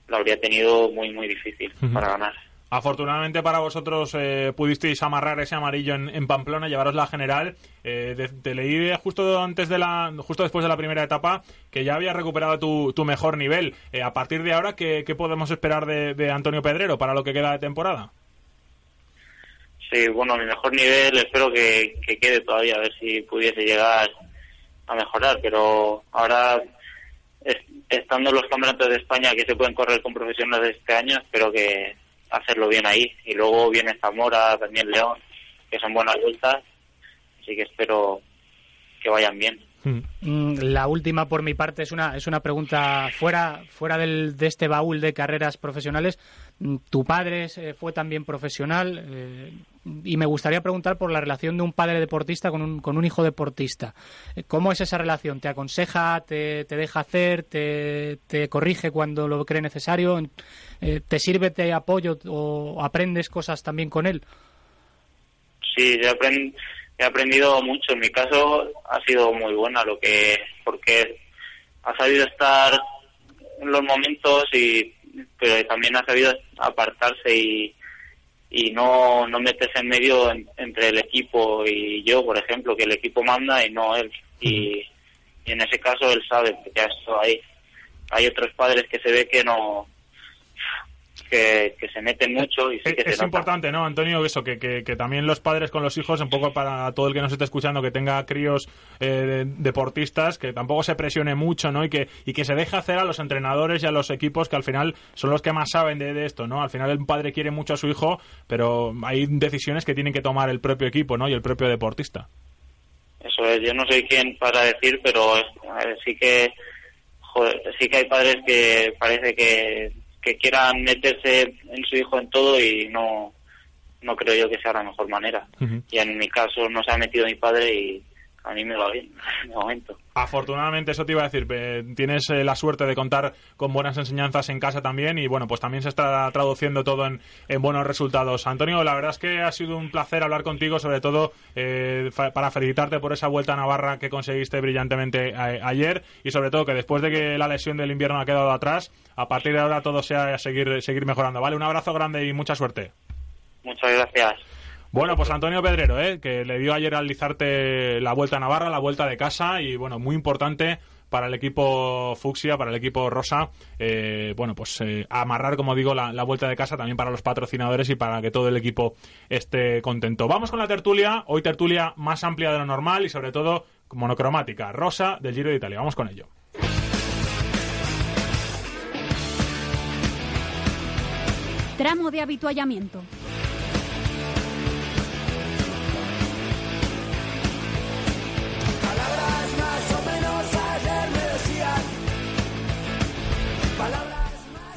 lo habría tenido muy, muy difícil para ganar. Afortunadamente para vosotros eh, pudisteis amarrar ese amarillo en, Pamplona, llevaros la general. Eh, te leí justo antes de la, justo después de la primera etapa que ya habías recuperado tu, tu mejor nivel. Eh, a partir de ahora, ¿qué, podemos esperar de, Antonio Pedrero para lo que queda de temporada? Sí, bueno, mi mejor nivel espero que, que quede todavía, a ver si pudiese llegar a mejorar, pero ahora estando los campeonatos de España que se pueden correr con profesionales este año, espero que hacerlo bien ahí. Y luego viene Zamora, también León, que son buenas vueltas, así que espero que vayan bien. Mm, la última por mi parte es una es una pregunta fuera fuera del, de este baúl de carreras profesionales. Mm, tu padre fue también profesional eh, y me gustaría preguntar por la relación de un padre deportista con un, con un hijo deportista. Eh, ¿Cómo es esa relación? ¿Te aconseja, te, te deja hacer, te, te, corrige cuando lo cree necesario? Eh, ¿Te sirve, te apoyo o aprendes cosas también con él? Sí, yo aprendo he aprendido mucho. En mi caso ha sido muy buena, lo que porque ha sabido estar en los momentos y pero también ha sabido apartarse y, y no, no meterse en medio entre el equipo y yo, por ejemplo, que el equipo manda y no él. Y, en ese caso él sabe, porque ha estado ahí. Hay otros padres que se ve que no que, se meten mucho y sí que es, importante, ¿no, Antonio? Eso, que, que, también los padres con los hijos, un poco para todo el que nos esté escuchando, que tenga críos eh, deportistas, que tampoco se presione mucho, ¿no? Y que, y que se deje hacer a los entrenadores y a los equipos que al final son los que más saben de, esto, ¿no? Al final el padre quiere mucho a su hijo, pero hay decisiones que tienen que tomar el propio equipo, ¿no? Y el propio deportista. Eso es, yo no sé quién para decir, pero sí que sí que hay padres que parece que, que quieran meterse en su hijo en todo y no no creo yo que sea la mejor manera. Y en mi caso no se ha metido mi padre y a mí me va bien de momento. Afortunadamente, eso te iba a decir, tienes eh, la suerte de contar con buenas enseñanzas en casa también y bueno, pues también se está traduciendo todo en, buenos resultados. Antonio, la verdad es que ha sido un placer hablar contigo, sobre todo eh, para felicitarte por esa vuelta a Navarra que conseguiste brillantemente ayer y sobre todo que después de que la lesión del invierno ha quedado atrás, a partir de ahora todo sea seguir, seguir mejorando. Vale, un abrazo grande y mucha suerte. Muchas gracias. Bueno, pues Antonio Pedrero, ¿eh? que le dio ayer al Lizarte la vuelta a Navarra, la vuelta de casa y bueno, muy importante para el equipo Fucsia, para el equipo Rosa, eh, bueno, pues eh, amarrar, como digo, la, la, vuelta de casa también para los patrocinadores y para que todo el equipo esté contento. Vamos con la tertulia, hoy tertulia más amplia de lo normal y sobre todo monocromática, rosa del Giro de Italia. Vamos con ello. Tramo de habituallamiento.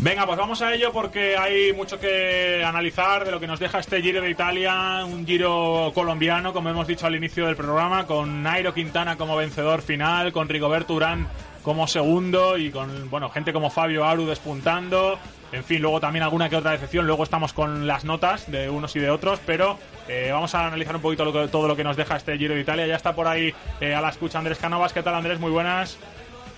Venga, pues vamos a ello porque hay mucho que analizar de lo que nos deja este Giro de Italia, un Giro colombiano, como hemos dicho al inicio del programa, con Nairo Quintana como vencedor final, con Rigoberto Urán como segundo y con bueno gente como Fabio Aru despuntando. En fin, luego también alguna que otra decepción. Luego estamos con las notas de unos y de otros, pero eh, vamos a analizar un poquito todo lo que nos deja este Giro de Italia. Ya está por ahí eh, a la escucha Andrés Canovas. ¿Qué tal, Andrés? Muy buenas.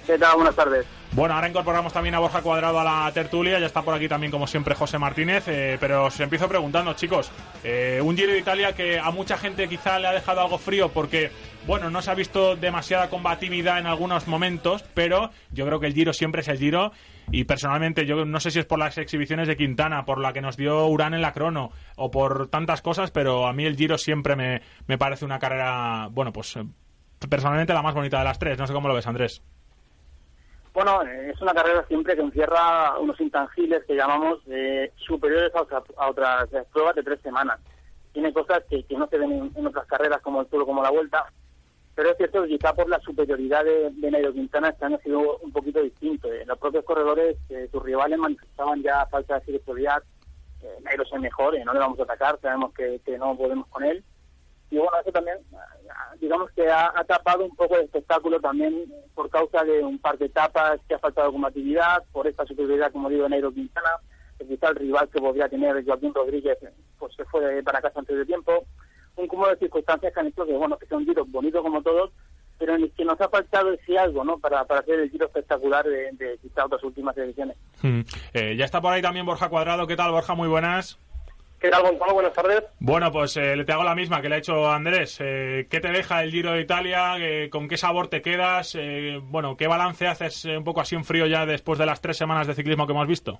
¿Qué tal? Buenas tardes. Bueno, ahora incorporamos también a Borja Cuadrado a la tertulia. Ya está por aquí también, como siempre, José Martínez. Eh, pero os empiezo preguntando, chicos. Eh, un Giro de Italia que a mucha gente quizá le ha dejado algo frío porque, bueno, no se ha visto demasiada combatividad en algunos momentos. Pero yo creo que el Giro siempre es el Giro. Y personalmente, yo no sé si es por las exhibiciones de Quintana, por la que nos dio Urán en la crono, o por tantas cosas, pero a mí el Giro siempre me, me parece una carrera, bueno, pues eh, personalmente la más bonita de las tres. No sé cómo lo ves, Andrés. Bueno, es una carrera siempre que encierra unos intangibles que llamamos eh, superiores a, otras pruebas de tres semanas. Tiene cosas que, no se ven en, otras carreras como el Tour como la Vuelta, pero es cierto que quizá por la superioridad de, de Nairo Quintana este año ha sido un poquito distinto. Eh, los propios corredores, eh, sus rivales manifestaban ya falta de seguridad. Eh, Nairo es el mejor, no le vamos a atacar, sabemos que, que no podemos con él y bueno, eso también, digamos que ha, tapado un poco el espectáculo también por causa de un par de etapas que ha faltado combatividad, por esta superioridad, como digo, de Nairo Quintana, que el rival que podría tener Joaquín Rodríguez pues se fue para casa antes de tiempo. Un cúmulo de circunstancias que han hecho que, bueno, que sea un giro bonito como todos, pero en el que nos ha faltado ese algo, ¿no? Para, para hacer el giro espectacular de, de quizá otras últimas ediciones. Hmm. Eh, ya está por ahí también Borja Cuadrado. ¿Qué tal, Borja? Muy buenas. ¿Qué tal, Gonzalo? Buenas tardes. Bueno, pues eh, le te hago la misma que le ha hecho Andrés. Eh, ¿Qué te deja el Giro de Italia? Eh, ¿Con qué sabor te quedas? bueno, ¿qué balance haces un poco así en frío ya después de las tres semanas de ciclismo que hemos visto?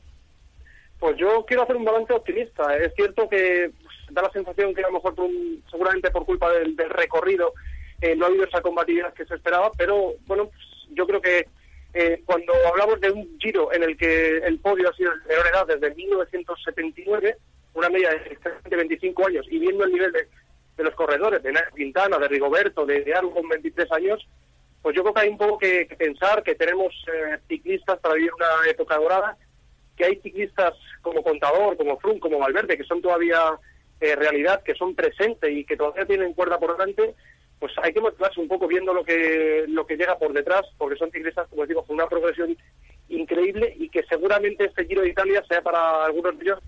Pues yo quiero hacer un balance optimista. Es cierto que pues, da la sensación que a lo mejor, seguramente por culpa del, recorrido, no ha habido esa combatividad que se esperaba, pero bueno, pues, yo creo que cuando hablamos de un giro en el que el podio ha sido de menor edad desde 1979, una media de 25 años y viendo el nivel de, los corredores, de Quintana, de Rigoberto, de, de con 23 años, pues yo creo que hay un poco que, pensar que tenemos eh, ciclistas para vivir una época dorada, que hay ciclistas como Contador, como Frum, como Valverde, que son todavía eh, realidad, que son presentes y que todavía tienen cuerda por delante, pues hay que motivarse un poco viendo lo que lo que llega por detrás, porque son ciclistas, como digo, con una progresión increíble y que seguramente este Giro de Italia sea para algunos de ellos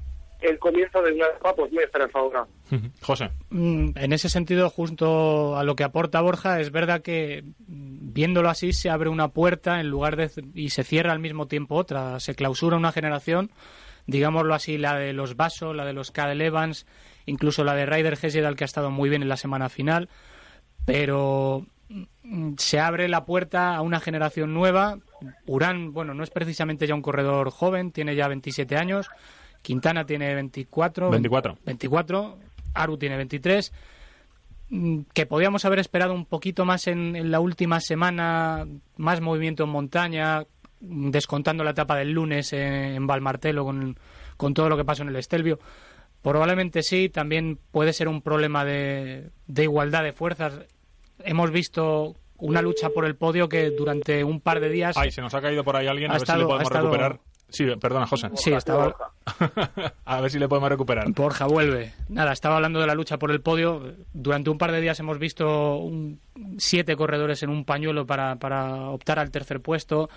el comienzo de una etapa pues muy esperanzadora. José. Mm, en ese sentido, junto a lo que aporta Borja, es verdad que mm, viéndolo así se abre una puerta en lugar de y se cierra al mismo tiempo otra, se clausura una generación, digámoslo así, la de los Vasos, la de los Cadel Evans, incluso la de Ryder Hesjedal que ha estado muy bien en la semana final, pero mm, se abre la puerta a una generación nueva. Urán, bueno, no es precisamente ya un corredor joven, tiene ya 27 años Quintana tiene 24. 24. 24. Aru tiene 23. Mm, Que podíamos haber esperado un poquito más en, en la última semana, más movimiento en montaña, descontando la etapa del lunes en, en Valmartelo con, con todo lo que pasó en el Estelvio. Probablemente sí, también puede ser un problema de, de igualdad de fuerzas. Hemos visto una lucha por el podio que durante un par de días Ay, se nos ha caído por ahí alguien, a ver si le estado- podemos estado- recuperar. Sí, perdona, José. Sí, estaba, a ver si le podemos recuperar. Borja vuelve. Nada, estaba hablando de la lucha por el podio. Durante un par de días hemos visto un- siete corredores en un pañuelo para, para optar al tercer puesto.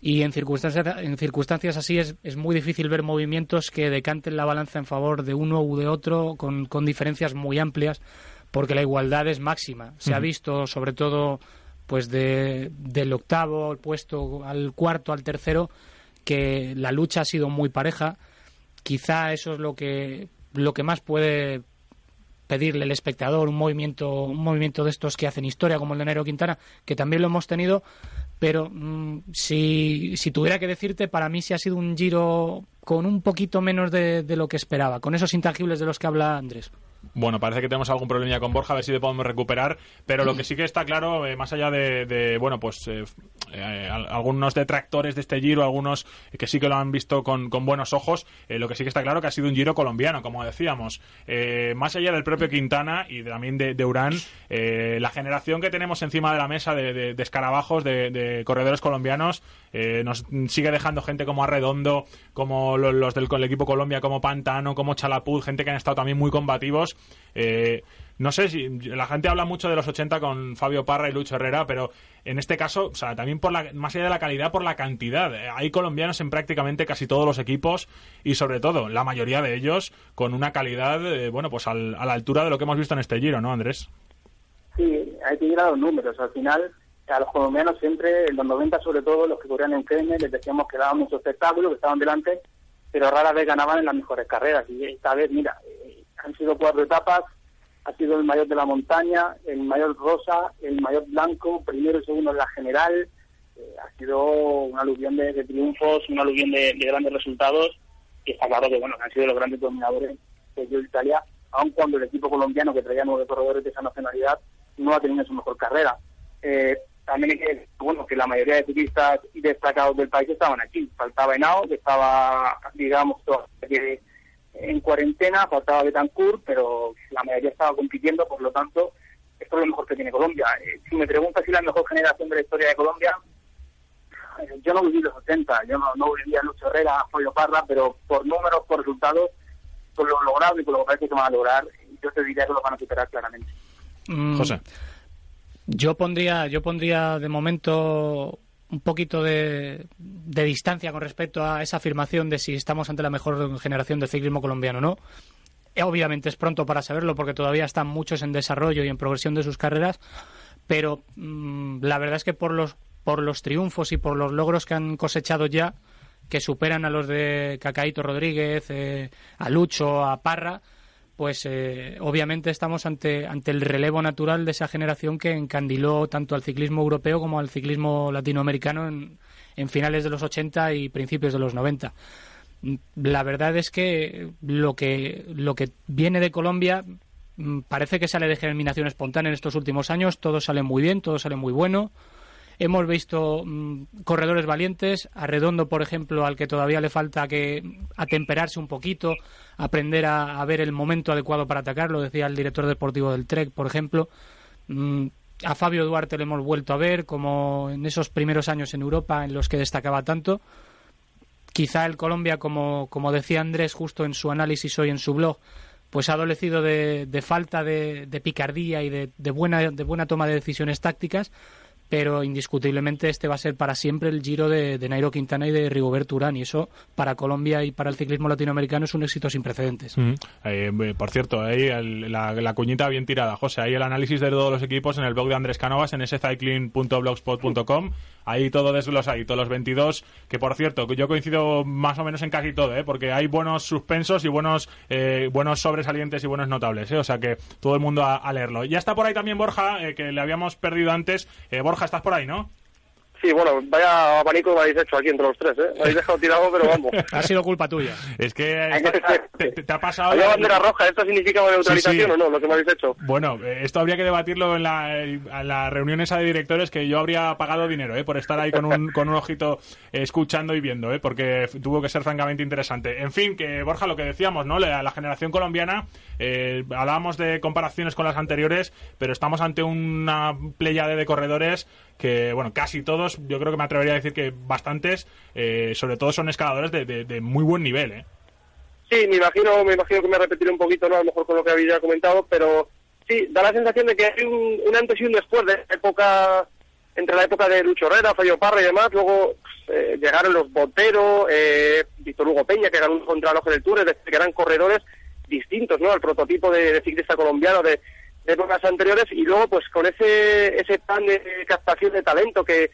Y en circunstancias, en circunstancias así es, es muy difícil ver movimientos que decanten la balanza en favor de uno u de otro con, con diferencias muy amplias, porque la igualdad es máxima. Se ha visto, sobre todo, pues de, del octavo puesto al cuarto, al tercero, que la lucha ha sido muy pareja. Quizá eso es lo que, lo que más puede pedirle el espectador, un movimiento, un movimiento de estos que hacen historia, como el de Nairo Quintana, que también lo hemos tenido, pero mm, si, si tuviera que decirte, para mí sí ha sido un giro con un poquito menos de, de lo que esperaba, con esos intangibles de los que habla Andrés. Bueno, parece que tenemos algún problemilla con Borja, a ver si le podemos recuperar. Pero lo que sí que está claro, eh, más allá de, de, bueno, pues eh, eh, al- algunos detractores de este giro, algunos que sí que lo han visto con, buenos ojos, lo que sí que está claro que ha sido un giro colombiano, como decíamos. Más allá del propio Quintana y también de, de Urán, la generación que tenemos encima de la mesa de, de- escarabajos, de, corredores colombianos, nos sigue dejando gente como Arredondo, como lo- los, del el equipo Colombia, como Pantano, como Chalapuz, gente que han estado también muy combativos. Eh, no sé si la gente habla mucho de los 80 con Fabio Parra y Lucho Herrera, pero en este caso, o sea, también por la, más allá de la calidad, por la cantidad. Hay colombianos en prácticamente casi todos los equipos y sobre todo la mayoría de ellos con una calidad, eh, bueno, pues al- a la altura de lo que hemos visto en este giro, ¿no, Andrés? Sí, hay que ir a los números. Al final, a los colombianos siempre, en los 90 sobre todo, los que corrían en CM, les decíamos que daban mucho espectáculo, que estaban delante, pero rara vez ganaban en las mejores carreras. Y esta vez, mira, han sido cuatro etapas, ha sido el mayor de la montaña, el mayor rosa, el mayor blanco, primero y segundo en la general. Eh, ha sido una aluvión de, de triunfos, una aluvión de, de grandes resultados. Y está claro que, bueno, han sido los grandes dominadores de Italia, aun cuando el equipo colombiano, que traía nueve corredores de esa nacionalidad, no ha tenido su mejor carrera. Eh, también hay que bueno, que la mayoría de ciclistas destacados del país estaban aquí. Faltaba Henao, que estaba, digamos, que en cuarentena, faltaba Betancourt, pero la mayoría estaba compitiendo, por lo tanto, esto es lo mejor que tiene Colombia. Eh, si me preguntas si la mejor generación de la historia de Colombia, eh, yo no viví los 80, yo no, no vivía Lucho Herrera, Fabio Parra, pero por números, por resultados, por lo logrado y por lo que parece que van a lograr, yo te diría que lo van a superar claramente. Mm, José. Yo pondría, yo pondría de momento un poquito de, de distancia con respecto a esa afirmación de si estamos ante la mejor generación del ciclismo colombiano o no. Eh, Obviamente es pronto para saberlo porque todavía están muchos en desarrollo y en progresión de sus carreras, pero mm, la verdad es que por los, por los triunfos y por los logros que han cosechado ya, que superan a los de Cacaíto Rodríguez, eh, a Lucho, a Parra, pues eh, obviamente estamos ante, ante el relevo natural de esa generación que encandiló tanto al ciclismo europeo como al ciclismo latinoamericano en, en finales de los 80 y principios de los 90. Mm, La verdad es que lo que, lo que viene de Colombia mm, parece que sale de germinación espontánea en estos últimos años, todo sale muy bien, todo sale muy bueno. Hemos visto mm, corredores valientes, a Redondo, por ejemplo, al que todavía le falta que atemperarse un poquito, aprender a, a ver el momento adecuado para atacar, lo decía el director deportivo del Trek, por ejemplo. Mm, a Fabio Duarte le hemos vuelto a ver como en esos primeros años en Europa en los que destacaba tanto. Quizá el Colombia, como, como decía Andrés justo en su análisis hoy en su blog, pues ha adolecido de, de falta de, de picardía y de, de buena, de buena toma de decisiones tácticas, pero indiscutiblemente este va a ser para siempre el giro de, de Nairo Quintana y de Rigoberto Urán, y eso para Colombia y para el ciclismo latinoamericano es un éxito sin precedentes. Mm. Eh, eh, por cierto, ahí la, cuñita bien tirada, José. Ahí el análisis de todos los equipos en el blog de Andrés Canovas, en cycling.blogspot.com. Ahí todo desglosado, los 22, que por cierto, yo coincido más o menos en casi todo, ¿eh? porque hay buenos suspensos y buenos eh, buenos sobresalientes y buenos notables, ¿eh? o sea que todo el mundo a, a leerlo. Ya está por ahí también Borja, eh, que le habíamos perdido antes. Eh, Borja, estás por ahí, ¿no? Sí, bueno, vaya abanico me habéis hecho aquí entre los tres, ¿eh? Me habéis dejado tirado, pero vamos. Ha sido culpa tuya. Es que te, te- te ha pasado... Había bandera roja, ¿esto significa neutralización Sí, sí. o no? Lo que me habéis hecho. Bueno, eh, esto habría que debatirlo en la, en la reunión esa de directores que yo habría pagado dinero eh, por estar ahí con un, con un ojito eh, escuchando y viendo, eh, porque tuvo que ser francamente interesante. En fin, que Borja, lo que decíamos, ¿no? La, la generación colombiana, eh, hablábamos de comparaciones con las anteriores, pero estamos ante una pléyade de corredores que, bueno, casi todos, yo creo que me atrevería a decir que bastantes, eh, sobre todo son escaladores de, de- muy buen nivel, ¿eh? Sí, me imagino, me imagino que me repetiré un poquito, ¿no? A lo mejor con lo que había ya comentado, pero sí, da la sensación de que hay un, antes y un después de época, entre la época de Lucho Herrera, Fallo Parra y demás, luego eh, llegaron los Botero, eh, Víctor Hugo Peña, que ganó un contrarreloj del Tour, es decir, que eran corredores distintos, ¿no? Al prototipo de, de ciclista colombiano de, de épocas anteriores, y luego, pues con ese, ese plan de captación de talento que,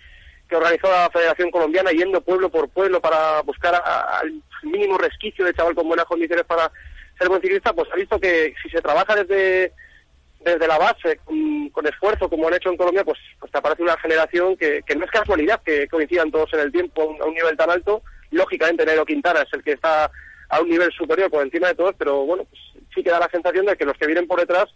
que organizó la Federación Colombiana yendo pueblo por pueblo para buscar al mínimo resquicio de chaval con buenas condiciones para ser buen ciclista, pues ha visto que si se trabaja desde desde la base, con, esfuerzo, como han hecho en Colombia, pues, pues te aparece una generación que, que no es casualidad que coincidan todos en el tiempo a un, a un nivel tan alto. Lógicamente, Nairo Quintana es el que está a un nivel superior por encima de todos, pero bueno, pues sí que da la sensación de que los que vienen por detrás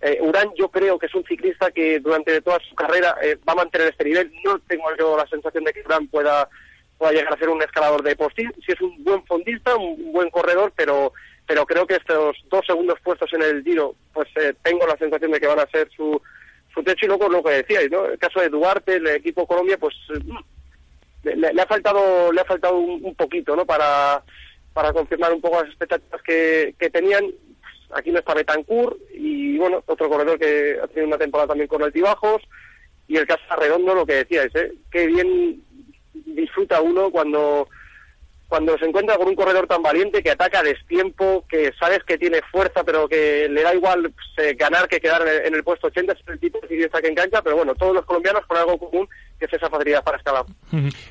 eh, Urán yo creo que es un ciclista que durante toda su carrera eh, va a mantener este nivel. No tengo yo la sensación de que Urán pueda, pueda llegar a ser un escalador de postil. Sí es un buen fondista, un buen corredor, pero pero creo que estos dos segundos puestos en el Giro, pues eh, tengo la sensación de que van a ser su, su techo y luego lo que decíais, ¿no? El caso de Duarte, el equipo Colombia, pues eh, le, le ha faltado le ha faltado un, un poquito, ¿no? Para, para confirmar un poco las expectativas que, que tenían. Aquí no está Betancourt y, bueno, otro corredor que ha tenido una temporada también con altibajos. Y el caso Redondo, lo que decíais, ¿eh? Qué bien disfruta uno cuando cuando se encuentra con un corredor tan valiente que ataca a destiempo, que sabes que tiene fuerza, pero que le da igual pues, eh, ganar que quedar en el, puesto 80, es el tipo de que engancha, pero bueno, todos los colombianos con algo común, es esa para.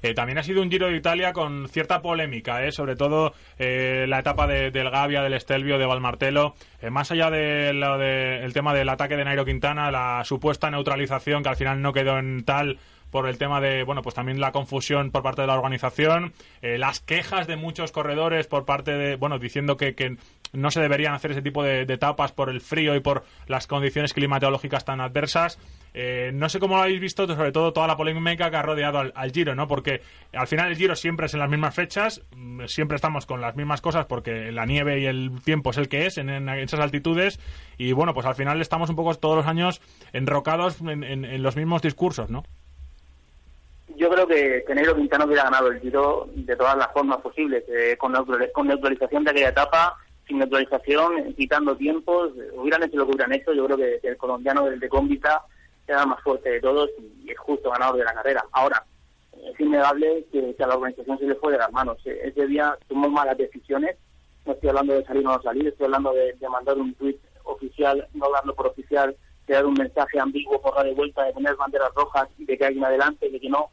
Eh, también ha sido un Giro de Italia con cierta polémica, eh, sobre todo eh, la etapa de- del Gavia, del Estelvio, de Valmartelo. Eh, más allá del de, el tema del ataque de Nairo Quintana, la supuesta neutralización que al final no quedó en tal por el tema de, bueno, pues también la confusión por parte de la organización, eh, las quejas de muchos corredores por parte de, bueno, diciendo que, no se deberían hacer ese tipo de, etapas por el frío y por las condiciones climatológicas tan adversas. Eh, no sé cómo lo habéis visto, sobre todo toda la polémica que ha rodeado al, Giro, ¿no? Porque al final el Giro siempre es en las mismas fechas, mm, siempre estamos con las mismas cosas porque la nieve y el tiempo es el que es en, esas altitudes y bueno, pues al final estamos un poco todos los años enrocados en, en- en los mismos discursos, ¿no? Yo creo que, que Nairo Quintana hubiera ganado el Giro de todas las formas posibles, eh, con, neutrali- con neutralización de aquella etapa, sin neutralización, quitando tiempos, eh, hubieran hecho lo que hubieran hecho, yo creo que, el colombiano del de Cómbita era el más fuerte de todos y es justo ganador de la carrera. Ahora, es innegable que, que a la organización se le fue de las manos. Eh, Ese día tomó malas decisiones, no estoy hablando de salir o no salir, estoy hablando de, de mandar un tuit oficial, no darlo por oficial, de dar un mensaje ambiguo por de vuelta, de poner banderas rojas y de que alguien adelante, de que no.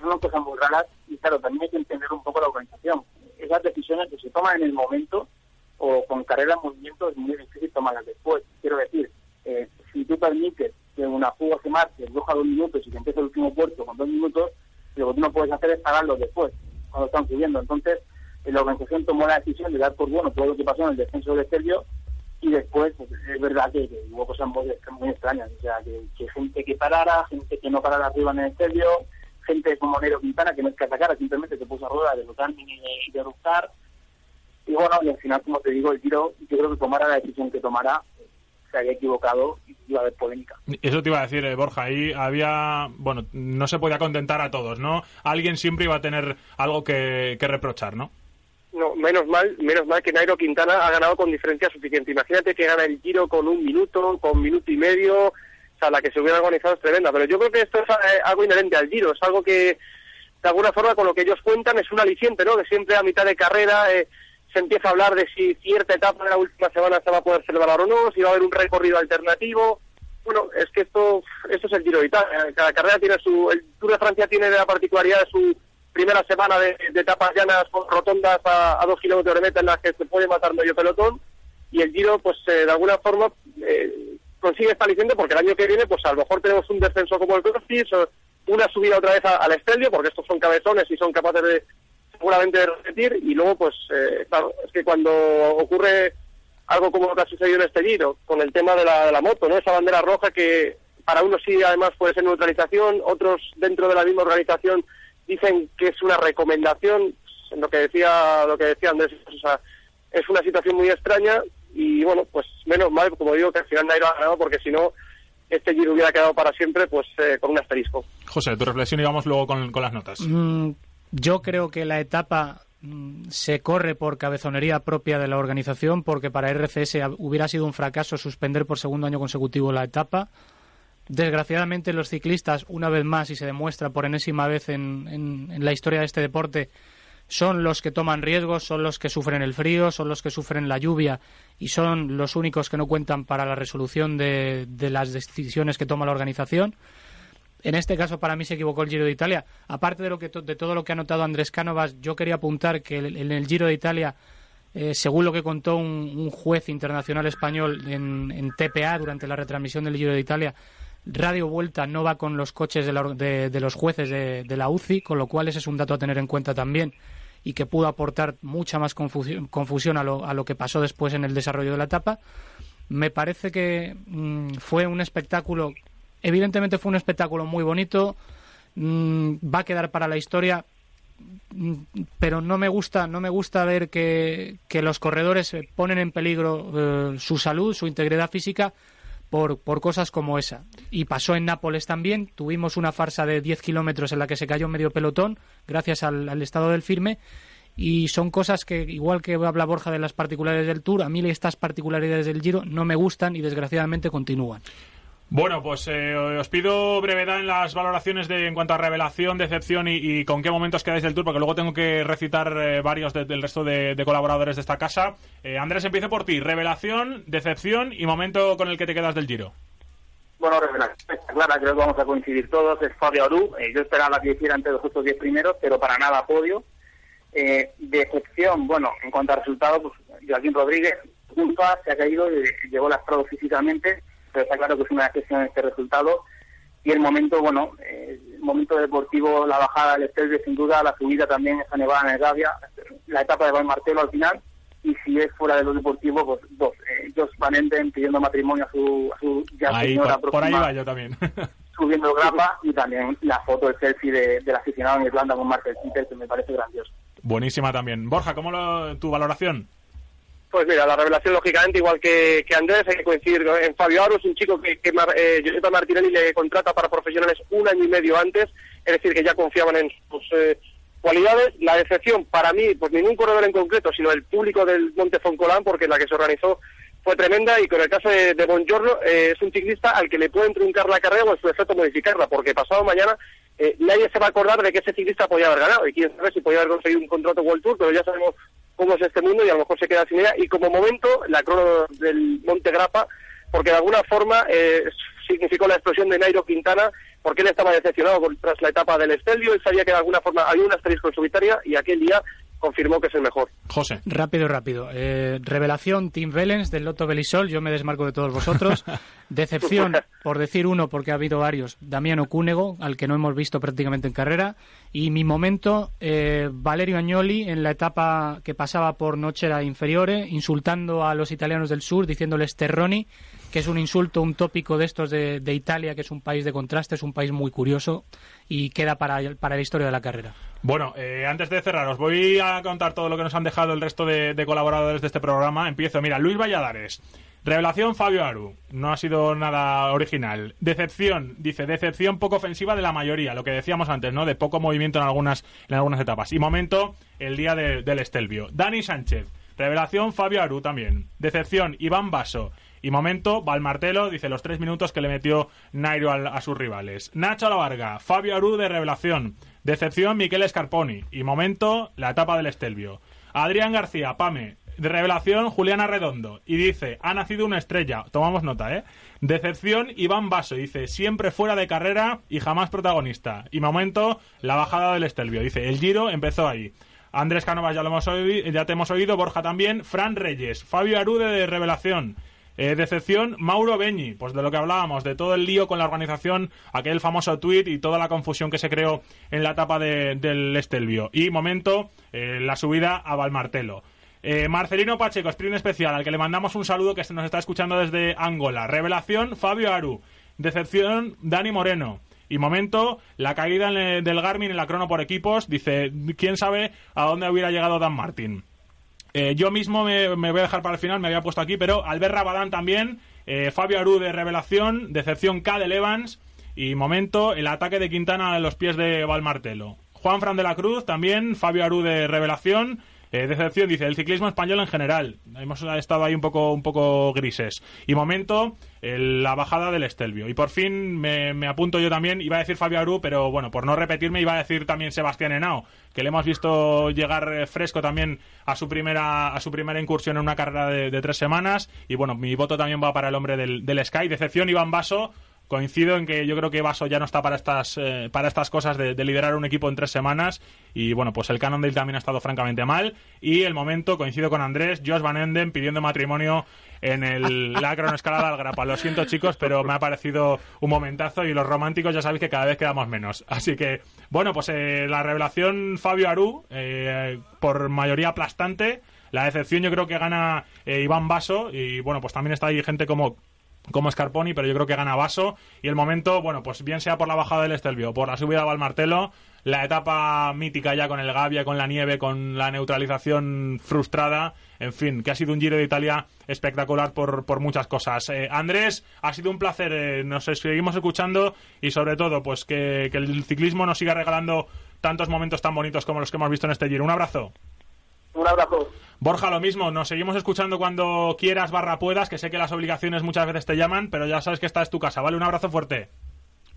Son cosas muy raras y claro, también hay que entender un poco la organización. Esas decisiones que se toman en el momento o con carrera en movimiento es muy difícil tomarlas después. Quiero decir, eh, si tú permites que una fuga se marche, coja dos minutos y que empiece el último puerto con dos minutos, lo que tú no puedes hacer es pararlo después, cuando están subiendo. Entonces, eh, la organización tomó la decisión de dar por bueno todo lo que pasó en el descenso de Sergio y después pues, es verdad que, que hubo cosas muy, muy extrañas, o sea, que, que gente que parara, gente que no parara arriba en el Sergio, gente como Nero Quintana que no es que atacara, simplemente se puso a rueda de rotar y de, rustar. Y bueno, y al final, como te digo, el Giro, yo creo que tomara la decisión que tomara, se había equivocado y iba a haber polémica. Eso te iba a decir, eh, Borja. Ahí había. Bueno, no se podía contentar a todos, ¿no? Alguien siempre iba a tener algo que, que reprochar, ¿no? No, menos mal, menos mal que Nairo Quintana ha ganado con diferencia suficiente. Imagínate que gana el Giro con un minuto, con minuto y medio, o sea, la que se hubiera organizado es tremenda. Pero yo creo que esto es eh, algo inherente al Giro, es algo que, de alguna forma, con lo que ellos cuentan, es un aliciente, ¿no? Que siempre a mitad de carrera eh, se empieza a hablar de si cierta etapa de la última semana se va a poder celebrar o no, si va a haber un recorrido alternativo. Bueno, es que esto, esto es el Giro de Italia. Cada carrera tiene su, el Tour de Francia tiene la particularidad de su primera semana de, de etapas llanas rotondas a, dos kilómetros de meta en las que se puede matar medio pelotón y el Giro, pues eh, de alguna forma eh, consigue esta licencia porque el año que viene, pues a lo mejor tenemos un descenso como el CrossFit una subida otra vez al Estelio, porque estos son cabezones y son capaces de seguramente de repetir, y luego, pues, eh, es que cuando ocurre algo como lo que ha sucedido en este giro, con el tema de la, de la moto, ¿no? Esa bandera roja que para unos sí, además, puede ser neutralización, otros dentro de la misma organización dicen que es una recomendación, lo que decía, lo que decía Andrés, o sea, es una situación muy extraña y bueno, pues menos mal, como digo, que al final Nairo ha ganado porque si no, este giro hubiera quedado para siempre pues eh, con un asterisco. José, tu reflexión y vamos luego con, las notas. Mm, yo creo que la etapa mm, se corre por cabezonería propia de la organización porque para RCS hubiera sido un fracaso suspender por segundo año consecutivo la etapa. Desgraciadamente los ciclistas, una vez más, y se demuestra por enésima vez en, en la historia de este deporte, son los que toman riesgos, son los que sufren el frío, son los que sufren la lluvia y son los únicos que no cuentan para la resolución de, las decisiones que toma la organización. En este caso, para mí se equivocó el Giro de Italia. Aparte de, lo que de todo lo que ha notado Andrés Cánovas, yo quería apuntar que en el Giro de Italia, eh, según lo que contó un, juez internacional español en, TPA durante la retransmisión del Giro de Italia, Radio Vuelta no va con los coches de, de los jueces de, la UCI, con lo cual ese es un dato a tener en cuenta también y que pudo aportar mucha más confusión, a, lo, a lo que pasó después en el desarrollo de la etapa. Me parece que mm, fue un espectáculo, evidentemente fue un espectáculo muy bonito, mm, va a quedar para la historia, mm, pero no me gusta, no me gusta ver que, los corredores ponen en peligro eh, su salud, su integridad física por, por cosas como esa. Y pasó en Nápoles también. Tuvimos una farsa de 10 kilómetros en la que se cayó medio pelotón gracias al, estado del firme. Y son cosas que, igual que habla Borja de las particularidades del Tour, a mí estas particularidades del Giro no me gustan y desgraciadamente continúan. Bueno, pues eh, os pido brevedad en las valoraciones de en cuanto a revelación, decepción y, con qué momentos quedáis del tour, porque luego tengo que recitar eh, varios del resto de, colaboradores de esta casa. Eh, Andrés, empiezo por ti. Revelación, decepción y momento con el que te quedas del giro. Bueno, revelación está clara, creo que vamos a coincidir todos. Es Fabio Aru. yo esperaba que hiciera entre los justo 10 primeros, pero para nada podio. decepción, bueno, en cuanto a resultados, pues Joaquín Rodríguez, culpa, se ha caído y llegó lastrado físicamente pero está claro que es una excepción este resultado. Y el momento, bueno, eh, el momento deportivo, la bajada del Estelvio, sin duda, la subida también, esa nevada en el Gavia, la etapa de Val Martelo al final, y si es fuera de lo deportivo, pues dos. Eh, Jos Van Enden pidiendo matrimonio a su, a su ya señora por, por ahí va yo también. subiendo grapa y también la foto, el selfie de, del aficionado en Irlanda con Marcel Peter, que me parece grandioso. Buenísima también. Borja, ¿cómo lo, tu valoración? Pues mira, la revelación, lógicamente, igual que, Andrés, hay que coincidir en Fabio Aro, es un chico que, que eh, Giuseppe Martinelli le contrata para profesionales un año y medio antes, es decir, que ya confiaban en sus eh, cualidades. La decepción, para mí, pues ningún corredor en concreto, sino el público del Monte Foncolán, porque la que se organizó fue tremenda, y con el caso de, de Bongiorno, eh, es un ciclista al que le pueden truncar la carrera o en su efecto modificarla, porque pasado mañana eh, nadie se va a acordar de que ese ciclista podía haber ganado, y quién sabe si podía haber conseguido un contrato World Tour, pero ya sabemos cómo es este mundo y a lo mejor se queda sin ella. Y como momento, la crono del Monte Grappa, porque de alguna forma eh, significó la explosión de Nairo Quintana, porque él estaba decepcionado tras la etapa del Estelio, él sabía que de alguna forma había un asterisco en y aquel día confirmó que es el mejor. José. Rápido, rápido. Eh, revelación, Tim Vellens del Loto Belisol, yo me desmarco de todos vosotros. Decepción, por decir uno, porque ha habido varios, Damiano Cúnego, al que no hemos visto prácticamente en carrera. Y mi momento, eh, Valerio Agnoli, en la etapa que pasaba por Nochera Inferiore, insultando a los italianos del sur, diciéndoles terroni que es un insulto, un tópico de estos de, Italia, que es un país de contraste, es un país muy curioso y queda para, para la historia de la carrera. Bueno, eh, antes de cerrar, os voy a contar todo lo que nos han dejado el resto de, colaboradores de este programa. Empiezo, mira, Luis Valladares. Revelación Fabio Aru. No ha sido nada original. Decepción, dice, decepción poco ofensiva de la mayoría, lo que decíamos antes, ¿no? De poco movimiento en algunas, en algunas etapas. Y momento, el día del Estelvio. Dani Sánchez. Revelación Fabio Aru también. Decepción Iván Baso. Y momento, Valmartelo dice los tres minutos que le metió Nairo a, sus rivales. Nacho Lavarga, Fabio Aru de revelación. Decepción, Miquel Scarponi. Y momento, la etapa del Estelvio. Adrián García, Pame. De revelación, Juliana Redondo. Y dice, ha nacido una estrella. Tomamos nota, ¿eh? Decepción, Iván Baso. Dice, siempre fuera de carrera y jamás protagonista. Y momento, la bajada del Estelvio. Dice, el giro empezó ahí. Andrés Canovas ya, lo hemos oído, ya te hemos oído. Borja también. Fran Reyes. Fabio Arude de revelación. Eh, decepción, Mauro Beñi, pues de lo que hablábamos, de todo el lío con la organización, aquel famoso tweet y toda la confusión que se creó en la etapa de- del Estelvio. Y momento, eh, la subida a Valmartelo. Eh, Marcelino Pacheco, sprint especial, al que le mandamos un saludo que se nos está escuchando desde Angola. Revelación, Fabio Aru. Decepción, Dani Moreno. Y momento, la caída en el- del Garmin en la crono por equipos. Dice, quién sabe a dónde hubiera llegado Dan Martin. Eh, yo mismo me, voy a dejar para el final, me había puesto aquí, pero Albert Rabadán también, eh, Fabio Aru de revelación, decepción K de Evans y momento el ataque de Quintana a los pies de Valmartelo. Juan Fran de la Cruz también, Fabio Aru de revelación, eh, decepción dice el ciclismo español en general. Hemos estado ahí un poco un poco grises. Y momento el- la bajada del Estelvio. Y por fin me, apunto yo también, iba a decir Fabio Aru, pero bueno, por no repetirme iba a decir también Sebastián Henao, que le hemos visto llegar eh, fresco también a su primera a su primera incursión en una carrera de, tres semanas. Y bueno, mi voto también va para el hombre del, Sky. Decepción Iván Basso. Coincido en que yo creo que Basso ya no está para estas eh, para estas cosas de, de liderar un equipo en tres semanas. Y bueno pues el Cannondale también ha estado francamente mal. Y el momento coincido con Andrés Josh Van Enden pidiendo matrimonio en el, la cronoescalada al grapa lo siento chicos pero me ha parecido un momentazo y los románticos ya sabéis que cada vez quedamos menos. Así que bueno pues eh, la revelación Fabio Aru eh, por mayoría aplastante. La decepción yo creo que gana eh, Iván Basso. Y bueno pues también está ahí gente como como Scarponi, pero yo creo que gana Vaso. Y el momento, bueno, pues bien sea por la bajada del Estelvio por la subida a Valmartelo, la etapa mítica ya con el Gavia, con la nieve, con la neutralización frustrada, en fin, que ha sido un Giro de Italia espectacular por, por muchas cosas. Eh, Andrés, ha sido un placer, eh, nos seguimos escuchando y sobre todo, pues que, que el ciclismo nos siga regalando tantos momentos tan bonitos como los que hemos visto en este Giro. Un abrazo. Un abrazo. Borja, lo mismo, nos seguimos escuchando cuando quieras barra puedas, que sé que las obligaciones muchas veces te llaman, pero ya sabes que esta es tu casa, ¿vale? Un abrazo fuerte.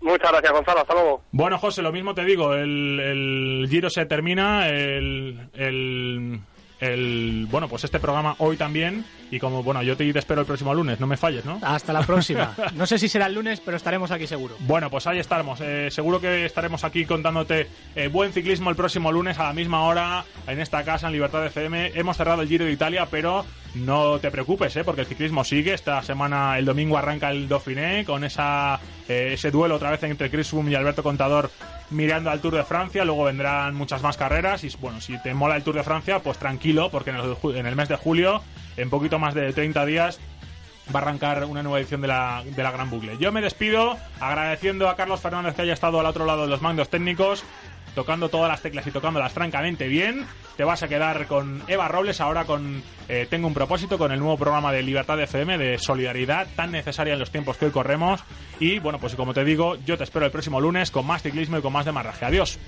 Muchas gracias, Gonzalo. Hasta luego. Bueno, José, lo mismo te digo, el, el Giro se termina, el, el, el- bueno, pues este programa hoy también, y como, bueno, yo te, te espero el próximo lunes, no me falles, ¿no? Hasta la próxima. No sé si será el lunes, pero estaremos aquí seguro. Bueno, pues ahí estamos. Eh, seguro que estaremos aquí contándote eh, buen ciclismo el próximo lunes a la misma hora en esta casa en Libertad FM. Hemos cerrado el Giro de Italia, pero no te preocupes, eh, porque el ciclismo sigue. Esta semana, el domingo, arranca el Dauphiné con esa, eh, ese duelo otra vez entre Chris Froome y Alberto Contador mirando al Tour de Francia. Luego vendrán muchas más carreras. Y bueno, si te mola el Tour de Francia, pues tranquilo, porque en el, en el mes de julio, en poquito más de 30 días, va a arrancar una nueva edición de la, de la Gran Bucle. Yo me despido agradeciendo a Carlos Fernández que haya estado al otro lado de los mandos técnicos, tocando todas las teclas y tocándolas francamente bien. Te vas a quedar con Eva Robles ahora con eh, Tengo un propósito, con el nuevo programa de Libertad FM, de solidaridad tan necesaria en los tiempos que hoy corremos. Y bueno, pues como te digo, yo te espero el próximo lunes con más ciclismo y con más de marraje. Adiós.